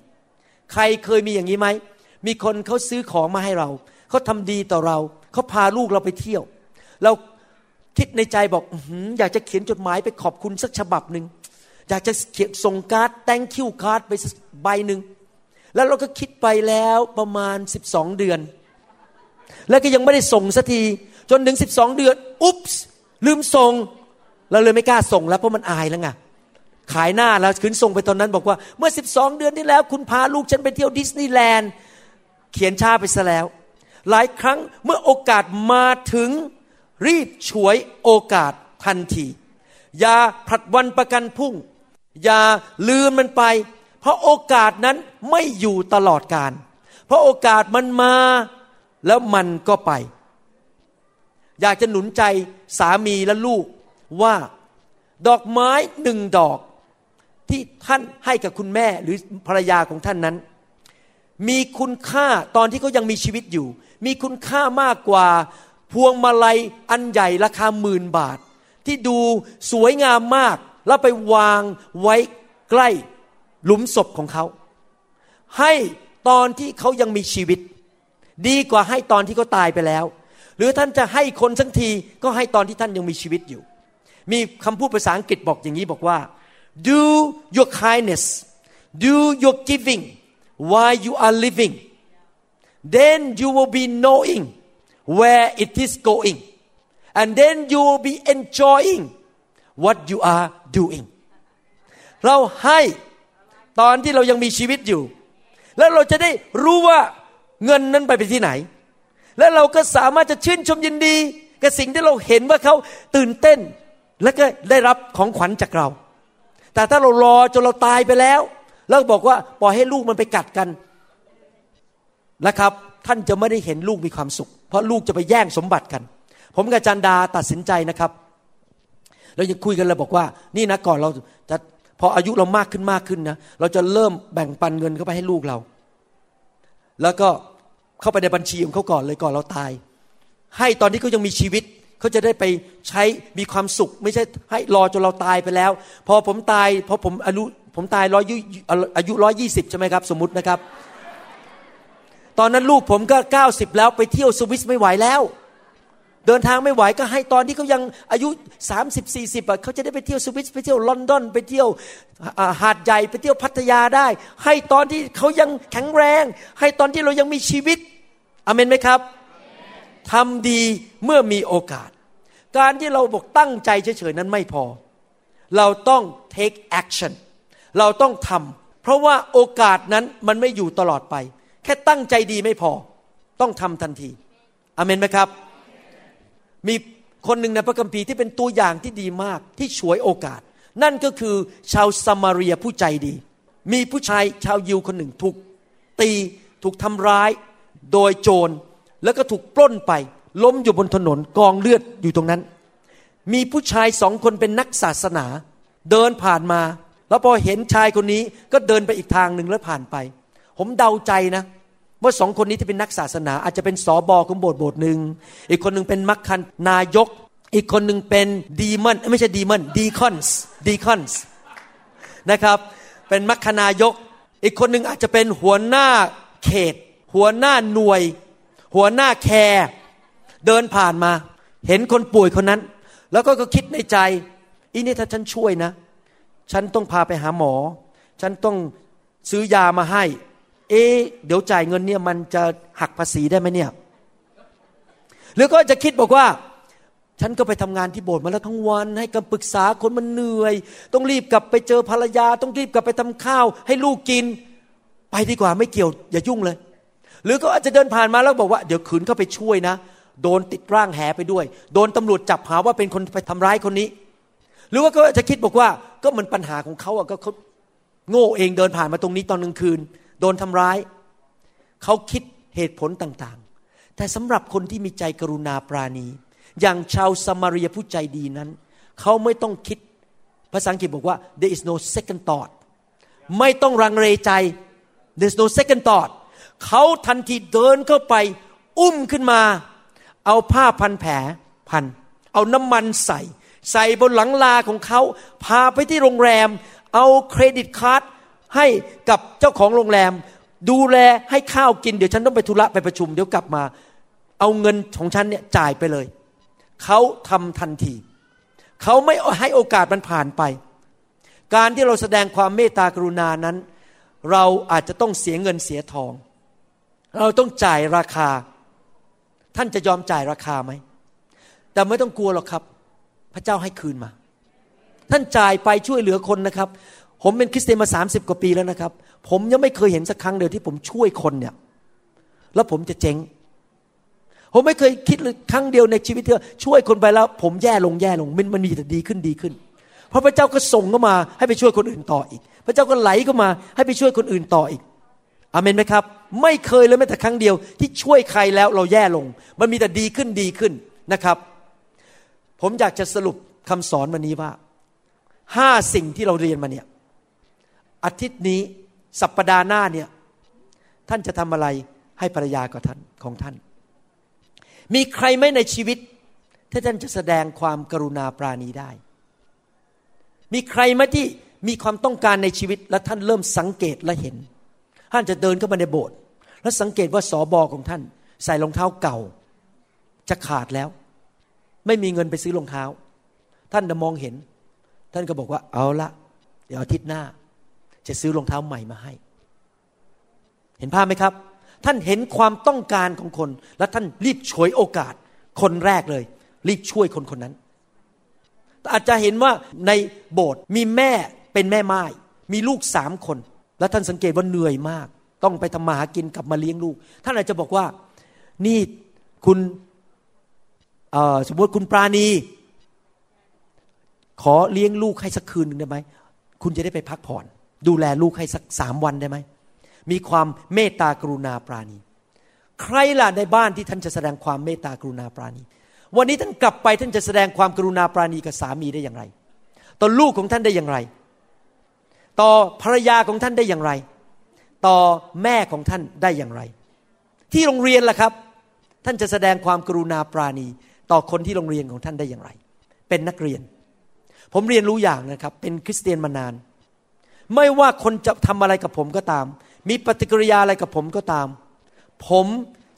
Speaker 1: ใครเคยมีอย่างนี้ไหม มีคนเขาซื้อของมาให้เรา เขาทำดีต่อเรา เขาพาลูกเราไปเที่ยว เราคิดในใจบอกออยากจะเขียนจดหมายไปขอบคุณสักฉบับหนึ่งอยากจะเขียนส่งการ์ดแตงคิวการ์ดไปใบหนึ่งแล้วเราก็คิดไปแล้วประมาณสิบสองเดือน แล้วก็ยังไม่ได้ส่งสักที จนถึงสิบสองเดือน อุ๊บส์ลืมส่ง เราเลยไม่กล้าส่งแล้วเพราะมันอายแล้วไงขายหน้าแล้วคืนส่งไปตอนนั้นบอกว่าเมื่อ 12 เดือนที่แล้ว คุณพาลูกฉันไปเที่ยวดิสนีย์แลนด์เขียนชาไปซะแล้ว หลายครั้งเมื่อโอกาสมาถึงรีบฉวยโอกาสทันที อย่าผัดวันประกันพุ่ง อย่าลืมมันไป เพราะโอกาสนั้นไม่อยู่ตลอดการ เพราะโอกาสมันมา แล้วมันก็ไป อยากจะหนุนใจสามีและลูกว่าดอกไม้หนึ่งดอกที่ท่านให้กับคุณแม่หรือภรรยาของท่านนั้น มีคุณค่าตอนที่เขายังมีชีวิตอยู่ มีคุณค่ามากกว่า พวงมาลัยอันใหญ่ราคาหมื่นบาท ที่ดูสวยงามมาก แล้วไปวางไว้ใกล้หลุมศพของเขา ให้ตอนที่เขายังมีชีวิต ดีกว่าให้ตอนที่เขาตายไปแล้ว หรือท่านจะให้คนสักทีก็ให้ตอนที่ท่านยังมีชีวิตอยู่ มีคำพูดภาษาอังกฤษบอกอย่างนี้บอกว่า do your kindness, do your giving while you are living. Then you will be knowing where it is going. And then you will be enjoying what you are doing. เราให้ตอนที่เรายังมีชีวิตอยู่ แล้วเราจะได้รู้ว่า เงินนั้นไปไปที่ไหน แล้วเราก็สามารถจะชื่นชมยินดีกับสิ่งที่เราเห็นว่าเขาตื่นเต้น และก็ได้รับของขวัญจากเรา แต่ถ้าเรารอจนเราตายไปแล้ว แล้วบอกว่าปล่อยให้ลูกมันไปกัดกันนะครับ ท่านจะไม่ได้เห็นลูกมีความสุข เพราะลูกจะไปแย่งสมบัติกัน ผมกับจันดาตัดสินใจนะครับเราจะคุยกันเลยบอกว่า นี่นะก่อนเราจะพออายุเรามากขึ้นมากขึ้นนะเราจะเริ่มแบ่งปันเงินเข้าไปให้ลูกเรา แล้วก็เข้าไปในบัญชีของเขาก่อนเลยก่อนเราตาย ให้ตอนที่เขายังมีชีวิตเขาจะได้ไปใช้มีความสุข ไม่ใช่ให้รอจนเราตายไปแล้ว พอผมตายพอผมอายุผมตายร้อยอายุร้อยยี่สิบใช่ไหมครับ สมมตินะครับ ตอนนั้นลูกผมก็เก้าสิบแล้วไปเที่ยวสวิสไม่ไหวแล้ว เดินทางไม่ไหวก็ให้ตอนที่เขายังอายุสามสิบสี่สิบเขาจะได้ไปเที่ยวสวิสไปเที่ยวลอนดอนไปเที่ยวหาดใหญ่ไปเที่ยวพัทยาได้ ให้ตอนที่เขายังแข็งแรง ให้ตอนที่เรายังมีชีวิตอเมนไหมครับทำดีเมื่อมีโอกาส การที่เราบอกตั้งใจเฉยๆนั้นไม่พอ เราต้อง take action เราต้องทำเพราะว่าโอกาสนั้นมันไม่อยู่ตลอดไป แค่ตั้งใจดีไม่พอ ต้องทำทันทีอเมนไหมครับ มีคนหนึ่งในพระคัมภีร์ที่เป็นตัวอย่างที่ดีมากที่ฉวยโอกาส นั่นก็คือชาวซามารียผู้ใจดี มีผู้ชายชาวยิวคนหนึ่งถูกตีถูกทำร้ายโดยโจร แล้วก็ถูกปล้นไป ล้มอยู่บนถนนกองเลือดอยู่ตรงนั้น มีผู้ชายสองคนเป็นนักศาสนา เดินผ่านมา แล้วพอเห็นชายคนนี้ก็เดินไปอีกทางหนึ่งแล้วผ่านไป ผมเดาใจนะ ว่าสองคนนี้ที่เป็นนักศาสนา อาจจะเป็นสอบอของโบสถ์โบสถ์หนึ่งอีกคนหนึ่งเป็นมักคันนายก อีกคนหนึ่งเป็น demon ไม่ใช่ demon deacons deaconsนะครับเป็นมักคนายก อีกคนหนึ่งอาจจะเป็นหัวหน้าเขต หัวหน้าหน่วย หัวหน้าแคร์เดินผ่านมา เห็นคนป่วยคนนั้น แล้วก็คิดในใจอีนี่ถ้าฉันช่วยนะ ฉันต้องพาไปหาหมอ ฉันต้องซื้อยามาให้ เอ๊เดี๋ยวจ่ายเงินเนี่ยมันจะหักภาษีได้ไหมเนี่ย หรือก็จะคิดบอกว่า ฉันก็ไปทำงานที่โบสถ์มาแล้วทั้งวัน ให้คำปรึกษาคนมันเหนื่อย ต้องรีบกลับไปเจอภรรยา ต้องรีบกลับไปทำข้าว ให้ลูกกิน ไปดีกว่าไม่เกี่ยว อย่ายุ่งเลย หรือก็อาจจะเดินผ่านมาแล้วบอกว่า เดี๋ยวขืนเข้าไปช่วยนะ โดนติดร่างแหไปด้วย โดนตำรวจจับหาว่าเป็นคนไปทำร้ายคนนี้ หรือว่าก็จะคิดบอกว่า ก็มันปัญหาของเขาอะก็เขาโง่เองเดินผ่านมาตรงนี้ตอนกลางคืน โดนทำร้าย เขาคิดเหตุผลต่างๆ แต่สำหรับคนที่มีใจกรุณาปราณี อย่างชาวสมารียผู้ใจดีนั้น เขาไม่ต้องคิด ภาษาอังกฤษบอกว่า there is no second thought ไม่ต้องรังเลใจ there's no second thought เขาทันทีเดินเข้าไป อุ้มขึ้นมา เอาผ้าพันแผลพัน เอาน้ำมันใส่ ใส่บนหลังลาของเขา พาไปที่โรงแรม เอาเครดิตการ์ด ให้กับเจ้าของโรงแรม ดูแลให้ข้าวกินเดี๋ยวฉันต้องไปธุระไปประชุมเดี๋ยวกลับมา เอาเงินของฉันเนี่ยจ่ายไปเลย เขาทำทันที เขาไม่ให้โอกาสมันผ่านไป การที่เราแสดงความเมตตากรุณานั้น เราอาจจะต้องเสียเงินเสียทอง เราต้องจ่ายราคา ท่านจะยอมจ่ายราคาไหมแต่ไม่ต้องกลัวหรอกครับ พระเจ้าให้คืนมา ท่านจ่ายไปช่วยเหลือคนนะครับ ผมเป็นคริสเตียนมาสามสิบกว่าปีแล้วนะครับ ผมยังไม่เคยเห็นสักครั้งเดียวที่ผมช่วยคนเนี่ย แล้วผมจะเจ๊ง ผมไม่เคยคิดเลยครั้งเดียวในชีวิตที่ช่วยคนไปแล้ว ผมแย่ลงแย่ลงมันมันมีแต่ดีขึ้นดีขึ้น เพราะพระเจ้าก็ส่งเข้ามาให้ไปช่วยคนอื่นต่ออีก พระเจ้าก็ไหลเข้ามาให้ไปช่วยคนอื่นต่ออีกอเมนไหมครับ ไม่เคยเลยแม้แต่ครั้งเดียว ที่ช่วยใครแล้วเราแย่ลง มันมีแต่ดีขึ้นดีขึ้นนะครับ ผมอยากจะสรุปคำสอนวันนี้ว่าห้าสิ่งที่เราเรียนมาเนี่ย อาทิตย์นี้สัปปดาห์หน้าเนี่ยท่านจะทำอะไรให้ภรรยากับท่านของท่าน มีใครไหมในชีวิตที่ท่านจะแสดงความกรุณาปราณีได้ มีใครไหมที่มีความต้องการในชีวิตและท่านเริ่มสังเกตและเห็น ท่านจะเดินเข้ามาในโบสถ์แล้วสังเกตว่าสอบอของท่าน ใส่รองเท้าเก่า จะขาดแล้ว ไม่มีเงินไปซื้อรองเท้า ท่านจะมองเห็น ท่านก็บอกว่าเอาละเดี๋ยวอาทิตย์หน้า จะซื้อรองเท้าใหม่มาให้ เห็นภาพไหมครับ ท่านเห็นความต้องการของคน และท่านรีบฉวยโอกาสคนแรกเลย รีบช่วยคนคนนั้น อาจจะเห็นว่าในโบสถ์มีแม่เป็นแม่ไม้มีลูกสามคน แล้วท่านสังเกตว่าเหนื่อยมาก ต้องไปทำมาหากินกลับมาเลี้ยงลูก ท่านอาจจะบอกว่านี่คุณสมมติคุณปราณี ขอเลี้ยงลูกให้สักคืนหนึ่งได้ไหม คุณจะได้ไปพักผ่อน ดูแลลูกให้สักสามวันได้ไหม มีความเมตตากรุณาปราณี ใครล่ะในบ้านที่ท่านจะแสดงความเมตตากรุณาปราณี วันนี้ท่านกลับไปท่านจะแสดงความกรุณาปราณีกับสามีได้อย่างไร ต่อลูกของท่านได้อย่างไร ต่อภรรยาของท่านได้อย่างไร ต่อแม่ของท่านได้อย่างไร ที่โรงเรียนล่ะครับ ท่านจะแสดงความกรุณาปราณี ต่อคนที่โรงเรียนของท่านได้อย่างไร เป็นนักเรียน ผมเรียนรู้อย่างนะครับ เป็นคริสเตียนมานาน ไม่ว่าคนจะทำอะไรกับผมก็ตาม มีปฏิกิริยาอะไรกับผมก็ตาม ผม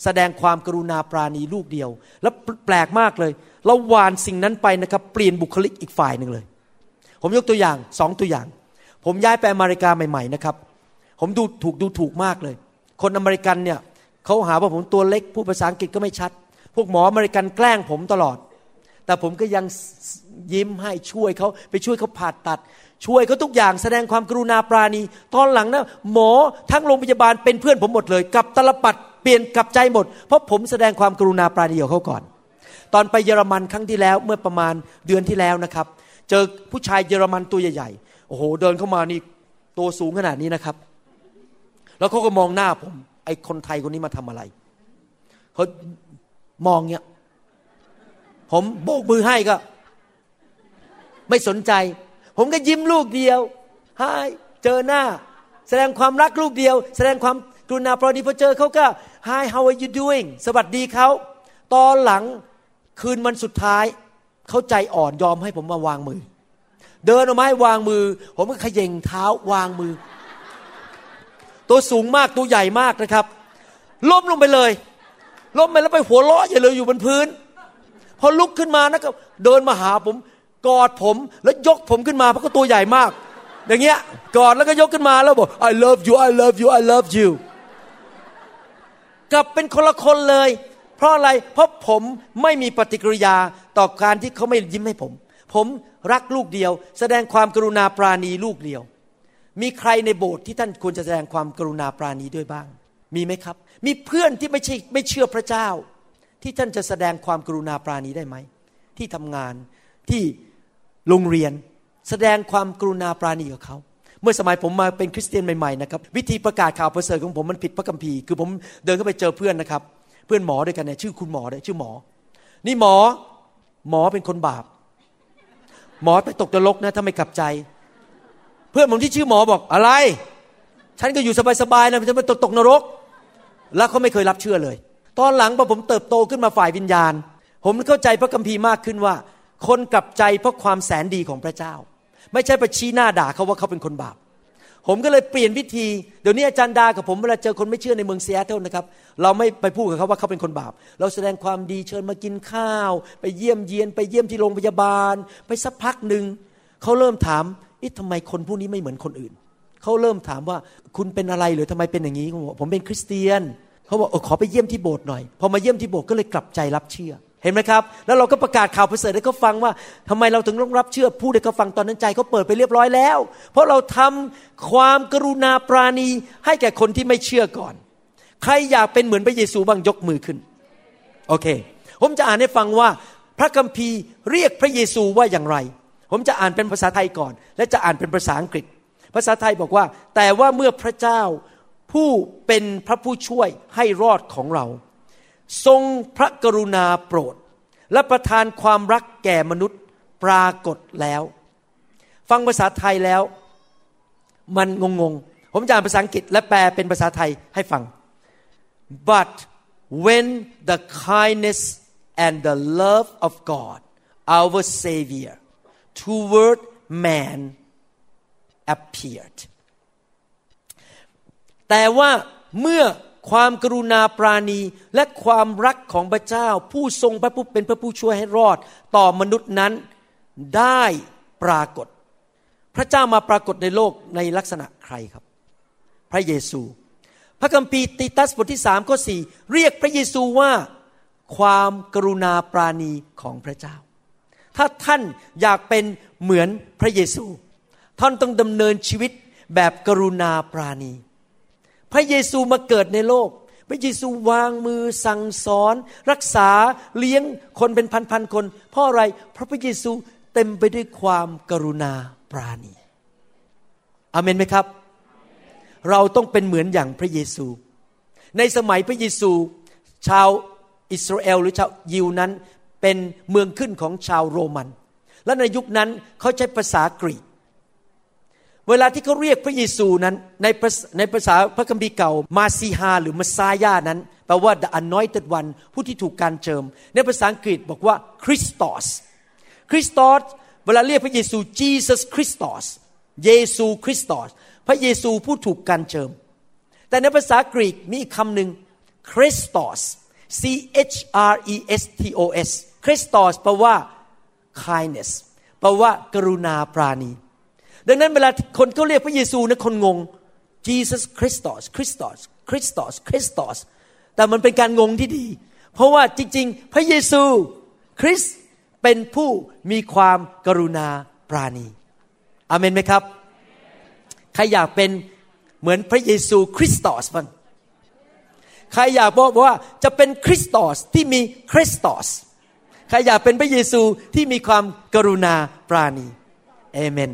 Speaker 1: แสดงความกรุณาปราณีลูกเดียว แล้วแปลกมากเลยเราหวานสิ่งนั้นไปนะครับ เปลี่ยนบุคลิกอีกฝ่ายหนึ่งเลย ผมยกตัวอย่างสองตัวอย่าง ผมย้ายไปอเมริกาใหม่ ๆนะครับ ผมดูถูกดูถูกมากเลย คนอเมริกันเนี่ยเขาหาว่าผมตัวเล็กพูดภาษาอังกฤษก็ไม่ชัด พวกหมออเมริกันแกล้งผมตลอด แต่ผมก็ยังยิ้มให้ช่วยเขาไปช่วยเขาผ่าตัด ช่วยเขาทุกอย่างแสดงความกรุณาปราณี ตอนหลังนะหมอทั้งโรงพยาบาลเป็นเพื่อนผมหมดเลย กับตลปัดเปลี่ยนกับใจหมด เพราะผมแสดงความกรุณาปราณีกับเขาก่อน ตอนไปเยอรมันครั้งที่แล้วเมื่อประมาณเดือนที่แล้วนะครับ เจอผู้ชายเยอรมันตัวใหญ่ๆโอ้โหเดินเข้ามานี่ตัวสูงขนาดนี้นะครับ แล้วเขาก็มองหน้าผม ไอ้คนไทยคนนี้มาทำอะไรเขามองเนี้ยผมโบกมือให้ก็ ไม่สนใจ ผมก็ยิ้มลูกเดียวฮายเจอหน้า แสดงความรักลูกเดียว แสดงความกรุณาปราณีพอเจอเขาก็ Hi how are you doing สวัสดีเขาตอนหลังคืนวันสุดท้าย เขาใจอ่อนยอมให้ผมมาวางมือ เดินออกมาให้วางมือ ผมก็ขย่งเท้าวางมือ ตัวสูงมากตัวใหญ่มากนะครับ ล้มลงไปเลย ล้มไปแล้วไปหัวเราะอย่าเลยอยู่บนพื้น พอลุกขึ้นมานะก็เดินมาหาผม กอดผมแล้วยกผมขึ้นมาเพราะก็ตัวใหญ่มาก อย่างเงี้ยกอดแล้วก็ยกขึ้นมาแล้วบอก I love you I love you I love you กลับเป็นคนละคนเลย เพราะอะไรเพราะผมไม่มีปฏิกิริยาต่อการที่เขาไม่ยิ้มให้ผม ผมรักลูกเดียว แสดงความกรุณาปราณีลูกเดียว มีใครในโบสถ์ที่ท่านควรจะแสดงความกรุณาปราณีด้วยบ้าง มีไหมครับ มีเพื่อนที่ไม่ใช่ไม่เชื่อพระเจ้า ที่ท่านจะแสดงความกรุณาปราณีได้ไหมที่ทำงานที่ โรงเรียน แสดงความกรุณาปราณีกับเขา เมื่อสมัยผมมาเป็นคริสเตียนใหม่ๆนะครับวิธีประกาศข่าวประเสริฐของผมมันผิดพระคัมภีร์คือผมเดินเข้าไปเจอเพื่อนนะครับ เพื่อนหมอด้วยกันเนี่ยชื่อคุณหมอด้วยชื่อหมอ นี่หมอหมอเป็นคนบาป หมอไปตกนรกนะถ้าไม่กลับใจ เพื่อนผมที่ชื่อหมอบอกอะไร ฉันก็อยู่สบายๆนะฉันไม่ตกตกนรก แล้วเขาไม่เคยรับเชื่อเลย ตอนหลังพอผมเติบโตขึ้นมาฝ่ายวิญญาณ ผมเข้าใจพระคัมภีร์มากขึ้นว่า คนกลับใจเพราะความแสนดีของพระเจ้า ไม่ใช่ไปชี้หน้าด่าเขาว่าเขาเป็นคนบาป ผมก็เลยเปลี่ยนวิธีเดี๋ยวนี้อาจารย์ดากับผมเวลาเจอคนไม่เชื่อในเมืองเซียเทิลนะครับ เราไม่ไปพูดกับเขาว่าเขาเป็นคนบาป เราแสดงความดีเชิญมากินข้าว ไปเยี่ยมเยียนไปเยี่ยมที่โรงพยาบาล ไปสักพักหนึ่งเขาเริ่มถามอิทำไมคนผู้นี้ไม่เหมือนคนอื่นเขาเริ่มถามว่าคุณเป็นอะไรหรือทำไมเป็นอย่างนี้ผมเป็นคริสเตียนเขาบอกอขอไปเยี่ยมที่โบสถ์หน่อย พอมาเยี่ยมที่โบสถ์ก็เลยกลับใจรับเชื่อ เห็นไหมครับ แล้วเราก็ประกาศข่าวประเสริฐให้เขาฟังว่าทำไมเราถึงต้องรับเชื่อพูดให้เขาฟังตอนนั้นใจเขาเปิดไปเรียบร้อยแล้ว เพราะเราทำความกรุณาปราณีให้แก่คนที่ไม่เชื่อก่อน ใครอยากเป็นเหมือนพระเยซูบ้างยกมือขึ้น โอเค ผมจะอ่านให้ฟังว่า พระคัมภีร์เรียกพระเยซูว่าอย่างไร ผมจะอ่านเป็นภาษาไทยก่อน และจะอ่านเป็นภาษาอังกฤษ ภาษาไทยบอกว่า แต่ว่าเมื่อพระเจ้าผู้เป็นพระผู้ช่วยให้รอดของเรา ทรงพระกรุณาโปรด และประทานความรักแก่มนุษย์ปรากฏแล้ว ฟังภาษาไทยแล้ว มันงงๆผมจะอ่านภาษาอังกฤษและแปลเป็นภาษาไทยให้ฟัง but when the kindness and the love of God our Savior toward man appeared แต่ว่าเมื่อ ความกรุณาปราณี และความรักของพระเจ้า ผู้ทรงพระผู้เป็นพระผู้ช่วยให้รอด ต่อมนุษย์นั้นได้ปรากฏ พระเจ้ามาปรากฏในโลกในลักษณะใครครับ พระเยซู พระคัมภีร์ติตัสบทที่สามข้อสี่เรียกพระเยซูว่าความกรุณาปราณีของพระเจ้า ถ้าท่านอยากเป็นเหมือนพระเยซู ท่านต้องดำเนินชีวิตแบบกรุณาปราณี พระเยซูมาเกิดในโลก พระเยซูวางมือสั่งสอน รักษาเลี้ยงคนเป็นพันๆคน เพราะอะไร เพราะพระเยซูเต็มไปด้วยความกรุณาปราณีอเมนไหมครับ เราต้องเป็นเหมือนอย่างพระเยซู ในสมัยพระเยซู ชาวอิสราเอลหรือชาวยิวนั้นเป็นเมืองขึ้นของชาวโรมัน และในยุคนั้นเขาใช้ภาษากรีก เวลาที่เขาเรียกพระเยซูนั้นในในภาษาพระคัมภีร์เก่า มาซีฮาหรือมาซายานั้นแปลว่า the anointed one ผู้ที่ถูกการเจิม ในภาษาอังกฤษบอกว่าคริสตอสChristos เวลาเรียกพระเยซู Jesus Christos เยซู Christos พระเยซูผู้ถูกการเจิม แต่ในภาษากรีกมีอีกคำหนึ่ง Chrestos C H R E S T O S Chrestos แปลว่า kindness แปลว่ากรุณาปราณี ดังนั้นเวลาคนเขาเรียกพระเยซูนะคนงง Jesus Christos Christos Christos Christos แต่มันเป็นการงงที่ดี เพราะว่าจริง ๆ พระเยซูคริสเป็นผู้มีความกรุณาปราณีอเมนไหมครับ ใครอยากเป็นเหมือนพระเยซูคริสตอสบ้างใครอยากบอกว่าจะเป็นคริสตอสที่มีคริสตอสใครอยากเป็นพระเยซูที่มีความกรุณาปราณีเอเมน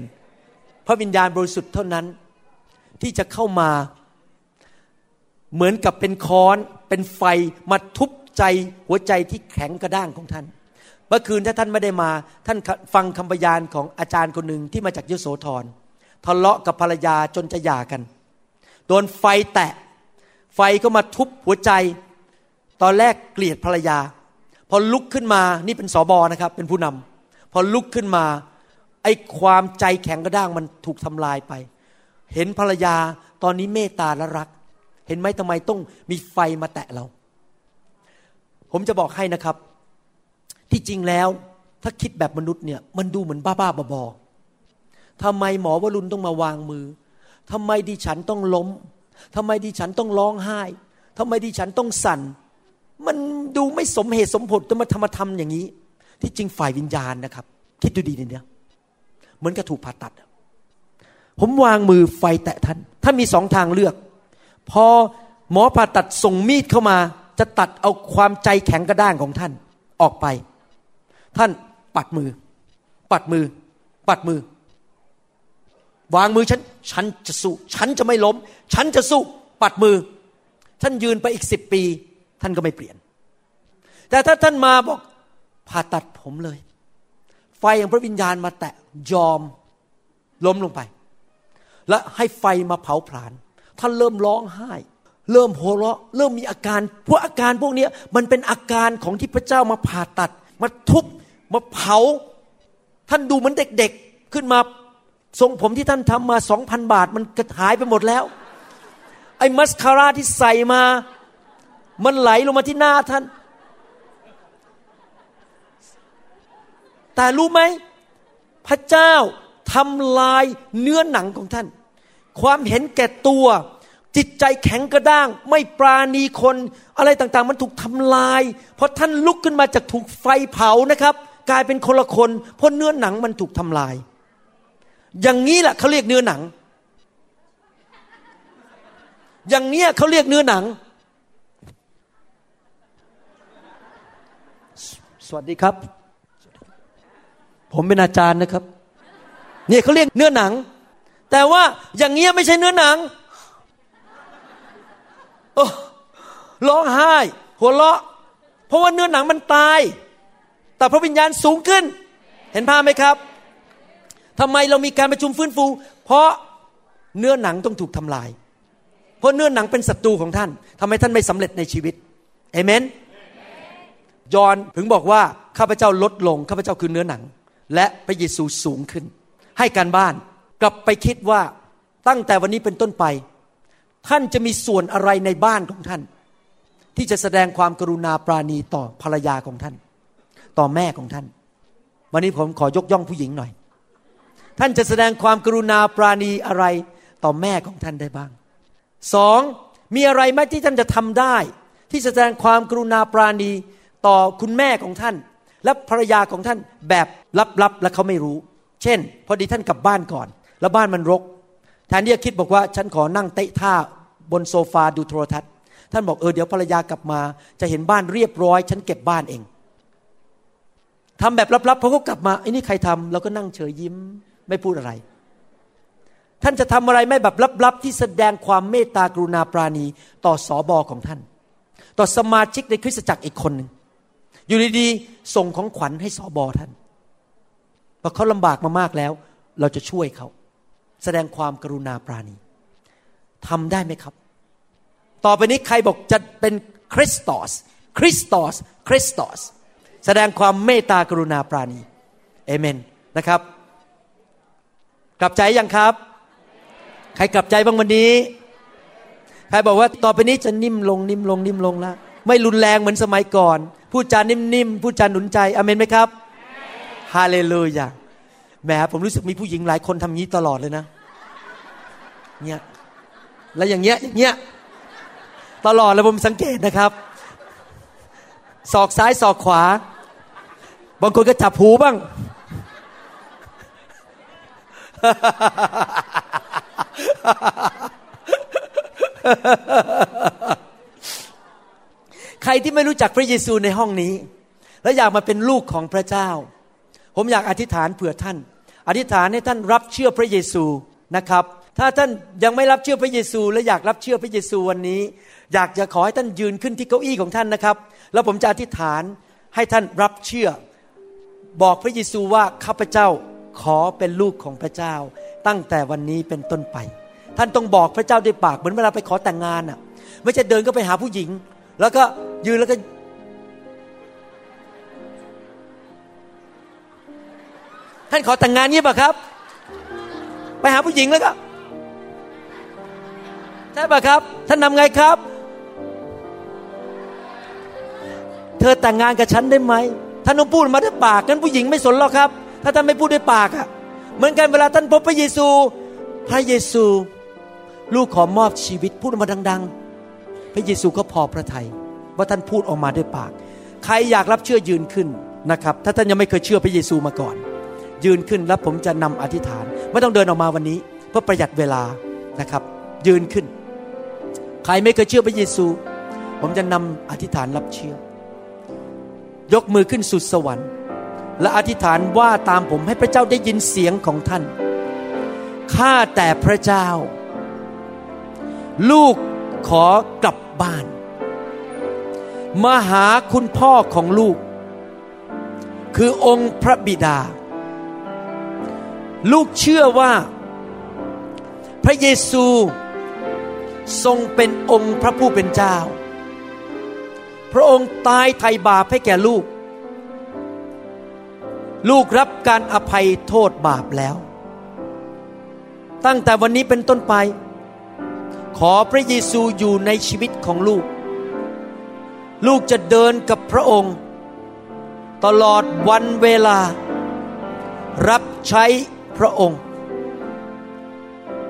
Speaker 1: พระวิญญาณบริสุทธิ์เท่านั้นที่จะเข้ามาเหมือนกับเป็นค้อนเป็นไฟมาทุบใจหัวใจที่แข็งกระด้างของท่าน เมื่อคืนถ้าท่านไม่ได้มา ท่านฟังคำพยานของอาจารย์คนหนึ่งที่มาจากยโสธรทะเลาะกับภรรยาจนจะหย่ากัน โดนไฟแตะ ไฟก็มาทุบหัวใจ ตอนแรกเกลียดภรรยา พอลุกขึ้นมานี่เป็นสอบอนะครับ เป็นผู้นำพอลุกขึ้นมา ไอ้ความใจแข็งกระด้างมันถูกทำลายไป เห็นภรรยาตอนนี้เมตตาและรัก เห็นไหมทำไมต้องมีไฟมาแตะเรา ผมจะบอกให้นะครับ ที่จริงแล้วถ้าคิดแบบมนุษย์เนี่ยมันดูเหมือนบ้าๆบอๆทำไมหมอวรุณต้องมาวางมือทำไมดิฉันต้องล้มทำไมดิฉันต้องร้องไห้ทำไมดิฉันต้องสั่น มันดูไม่สมเหตุสมผลจะมาทำมาทำอย่างนี้ ที่จริงฝ่ายวิญญาณนะครับ คิดดูดีเนี่ย มือนกับถูกผ่าตัด ผมวางมือไฟแตะท่าน ท่านมีสองทางเลือก พอหมอผ่าตัดส่งมีดเข้ามา จะตัดเอาความใจแข็งกระด้างของท่านออกไป ท่านปัดมือ ปัดมือ ปัดมือ วางมือฉัน ฉันจะสู้ ฉันจะไม่ล้ม ฉันจะสู้ ปัดมือ ท่านยืนไปอีกสิบปี ท่านก็ไม่เปลี่ยน แต่ถ้าท่านมาบอกผ่าตัดผมเลย ไฟของพระวิญญาณมาแตะ ยอมล้มลงไป และให้ไฟมาเผาผลาญท่านเริ่มร้องไห้ เริ่มโหัวเราะ เริ่มมีอาการพวกอาการพวกนี้มันเป็นอาการของที่พระเจ้ามาผ่าตัด มาทุบมาเผา ท่านดูเหมือนเด็กๆขึ้นมาทรงผมที่ท่านทำมาสองพันบาท มันกระหายไปหมดแล้ว ไอ้มัสคาร่าที่ใส่มา มันไหลลงมาที่หน้าท่าน แต่รู้ไหม พระเจ้าทำลายเนื้อหนังของท่าน ความเห็นแก่ตัว จิตใจแข็งกระด้าง ไม่ปราณีคนอะไรต่างๆ มันถูกทำลาย เพราะท่านลุกขึ้นมาจากถูกไฟเผานะครับ กลายเป็นคนละคน เพราะเนื้อหนังมันถูกทำลาย อย่างนี้แหละเขาเรียกเนื้อหนัง อย่างนี้เขาเรียกเนื้อหนัง สวัสดีครับ ผมเป็นอาจารย์นะครับ เนี่ยเขาเรียกเนื้อหนัง แต่ว่าอย่างเงี้ยไม่ใช่เนื้อหนังโอ้ร้องไห้ หัวเราะ เพราะว่าเนื้อหนังมันตาย แต่พระวิญญาณสูงขึ้น เห็นภาพไหมครับทำไมเรามีการประชุมฟื้นฟู เพราะเนื้อหนังต้องถูกทำลาย เพราะเนื้อหนังเป็นศัตรูของท่านทำให้ท่านไม่สำเร็จในชีวิตเอเมนยอนถึงบอกว่าข้าพเจ้าลดลงข้าพเจ้าคือเนื้อหนัง และพระเยซูสูงขึ้น ให้การบ้านกลับไปคิดว่าตั้งแต่วันนี้เป็นต้นไป ท่านจะมีส่วนอะไรในบ้านของท่าน ที่จะแสดงความกรุณาปราณีต่อภรรยาของท่าน ต่อแม่ของท่าน วันนี้ผมขอยกย่องผู้หญิงหน่อย ท่านจะแสดงความกรุณาปราณีอะไรต่อแม่ของท่านได้บ้างสองมีอะไรไหมที่ท่านจะทำได้ ที่แสดงความกรุณาปราณีต่อคุณแม่ของท่าน และภรรยาของท่านแบบลับๆและเขาไม่รู้ เช่น พอดีท่านกลับบ้านก่อน แล้วบ้านมันรกแทนที่จะคิดบอกว่าฉันขอนั่งเตะท่าบนโซฟาดูโทรทัศน์ ท่านบอกเออเดี๋ยวภรรยากลับมา จะเห็นบ้านเรียบร้อย ฉันเก็บบ้านเองทำแบบลับๆพอเขากลับมาไอ้นี่ใครทำเราก็นั่งเฉยยิ้มไม่พูดอะไร ท่านจะทำอะไรไม่แบบลับๆที่แสดงความเมตตากรุณาปราณีต่อสอบอของท่าน ต่อสมาชิกในคริสตจักรอีกคนหนึ่ง อยู่ดีๆส่งของขวัญให้สอบอท่านพอเขาลำบากมามากแล้ว เราจะช่วยเขา แสดงความกรุณาปราณีทำได้ไหมครับ ต่อไปนี้ใครบอกจะเป็นคริสตอส คริสตอส คริสตอส แสดงความเมตตากรุณาปราณีเอเมนนะครับ กลับใจยังครับ ใครกลับใจบ้างวันนี้ ใครบอกว่าต่อไปนี้จะนิ่มลงนิ่มลงนิ่มลงแล้วไม่รุนแรงเหมือนสมัยก่อน พูดจานิ่มๆพูดจาหนุนใจอเมนไหมครับฮาเลลูยาแหมผมรู้สึกมีผู้หญิงหลายคนทำงี้ตลอดเลยนะเนี่ยแล้วอย่างเงี้ยอย่างเงี้ยตลอดเลยผมสังเกตนะครับ ศอกซ้ายศอกขวา บางคนก็จับหูบ้าง ใครที่ไม่รู้จักพระเยซูในห้องนี้ และอยากมาเป็นลูกของพระเจ้า ผมอยากอธิษฐานเผื่อท่าน อธิษฐานให้ท่านรับเชื่อพระเยซูนะครับ ถ้าท่านยังไม่รับเชื่อพระเยซู และอยากรับเชื่อพระเยซูวันนี้ อยากจะขอให้ท่านยืนขึ้นที่เก้าอี้ของท่านนะครับ แล้วผมจะอธิษฐานให้ท่านรับเชื่อ บอกพระเยซูว่าข้าพเจ้าขอเป็นลูกของพระเจ้า ตั้งแต่วันนี้เป็นต้นไป ท่านต้องบอกพระเจ้าด้วยปากเหมือนเวลาไปขอแต่งงานอะ ไม่ใช่เดินก็ไปหาผู้หญิง แล้วก็ ยืนแล้วก็ท่านขอแต่งงานนี้ป่ะครับ ไปหาผู้หญิงแล้วก็ใช่ป่ะครับ ท่านทำไงครับ เธอแต่งงานกับฉันได้ไหมท่านต้องพูดมาด้วยปากนั้นผู้หญิงไม่สนหรอกครับ ถ้าท่านไม่พูดด้วยปากอะเหมือนกันเวลาท่านพบพระเยซู พระเยซู ลูกขอมอบชีวิตพูดมาดัง ๆ พระเยซูก็พอพระทยัย ว่าท่านพูดออกมาด้วยปาก ใครอยากรับเชื่อยืนขึ้นนะครับ ถ้าท่านยังไม่เคยเชื่อพระเยซูมาก่อน ยืนขึ้นแล้วผมจะนำอธิษฐาน ไม่ต้องเดินออกมาวันนี้ เพื่อประหยัดเวลานะครับ ยืนขึ้น ใครไม่เคยเชื่อพระเยซู ผมจะนำอธิษฐานรับเชื่อ ยกมือขึ้นสุดสวรรค์ และอธิษฐานว่าตามผมให้พระเจ้าได้ยินเสียงของท่านข้าแต่พระเจ้า ลูกขอกลับบ้าน มาหาคุณพ่อของลูก คือองค์พระบิดา ลูกเชื่อว่า พระเยซูทรงเป็นองค์พระผู้เป็นเจ้า พระองค์ตายไถ่บาปให้แก่ลูก ลูกรับการอภัยโทษบาปแล้ว ตั้งแต่วันนี้เป็นต้นไป ขอพระเยซูอยู่ในชีวิตของลูก ลูกจะเดินกับพระองค์ ตลอดวันเวลา รับใช้พระองค์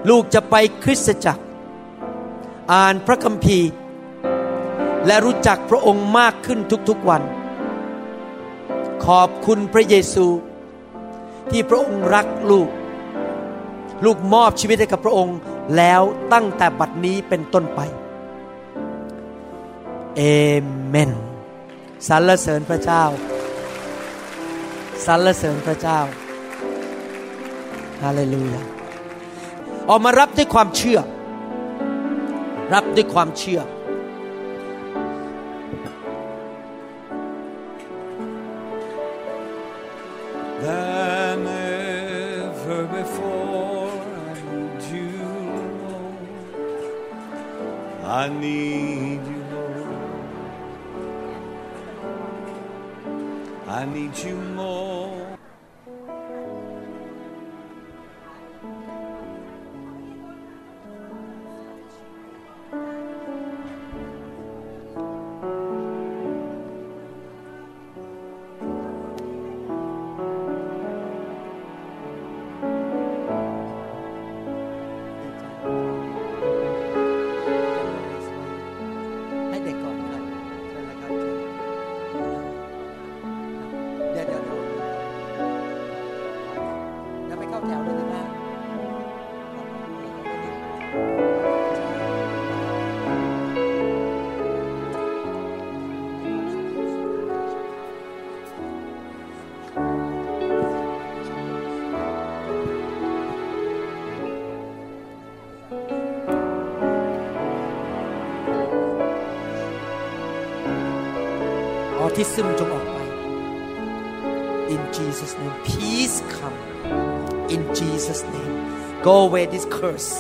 Speaker 1: ลูกจะไปคริสตจักร อ่านพระคัมภีร์ และรู้จักพระองค์มากขึ้นทุกๆวัน ขอบคุณพระเยซู ที่พระองค์รักลูก ลูกมอบชีวิตให้กับพระองค์แล้วตั้งแต่บัดนี้เป็นต้นไป เอเมนสรรเสริญพระเจ้าสรรเสริญพระเจ้าฮาเลลูยาออกมารับด้วยความเชื่อ รับด้วยความเชื่อ
Speaker 2: than ever before. I need you, Lord. I need you, I need you more.
Speaker 1: go away this curse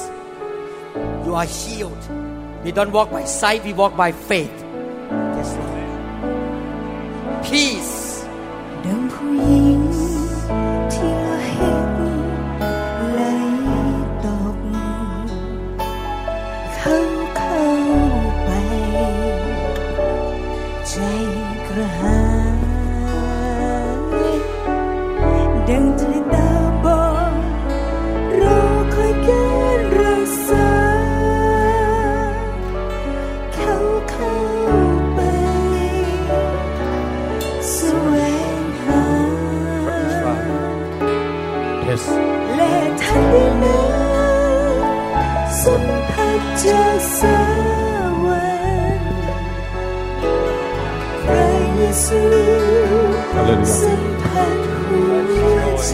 Speaker 1: you are healed we don't walk by sight we walk by faith yes Lord peace
Speaker 3: ดังผู้หญิงที่ละเห็น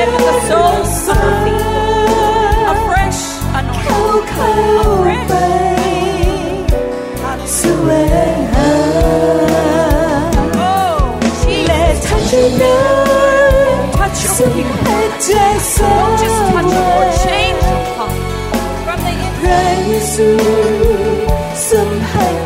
Speaker 4: in with the soul something. A fresh anointing.
Speaker 3: A fresh.
Speaker 4: Oh,
Speaker 3: let touch you now.
Speaker 4: Touch your people. Don't just touch them, Lord. Change them, From the inside.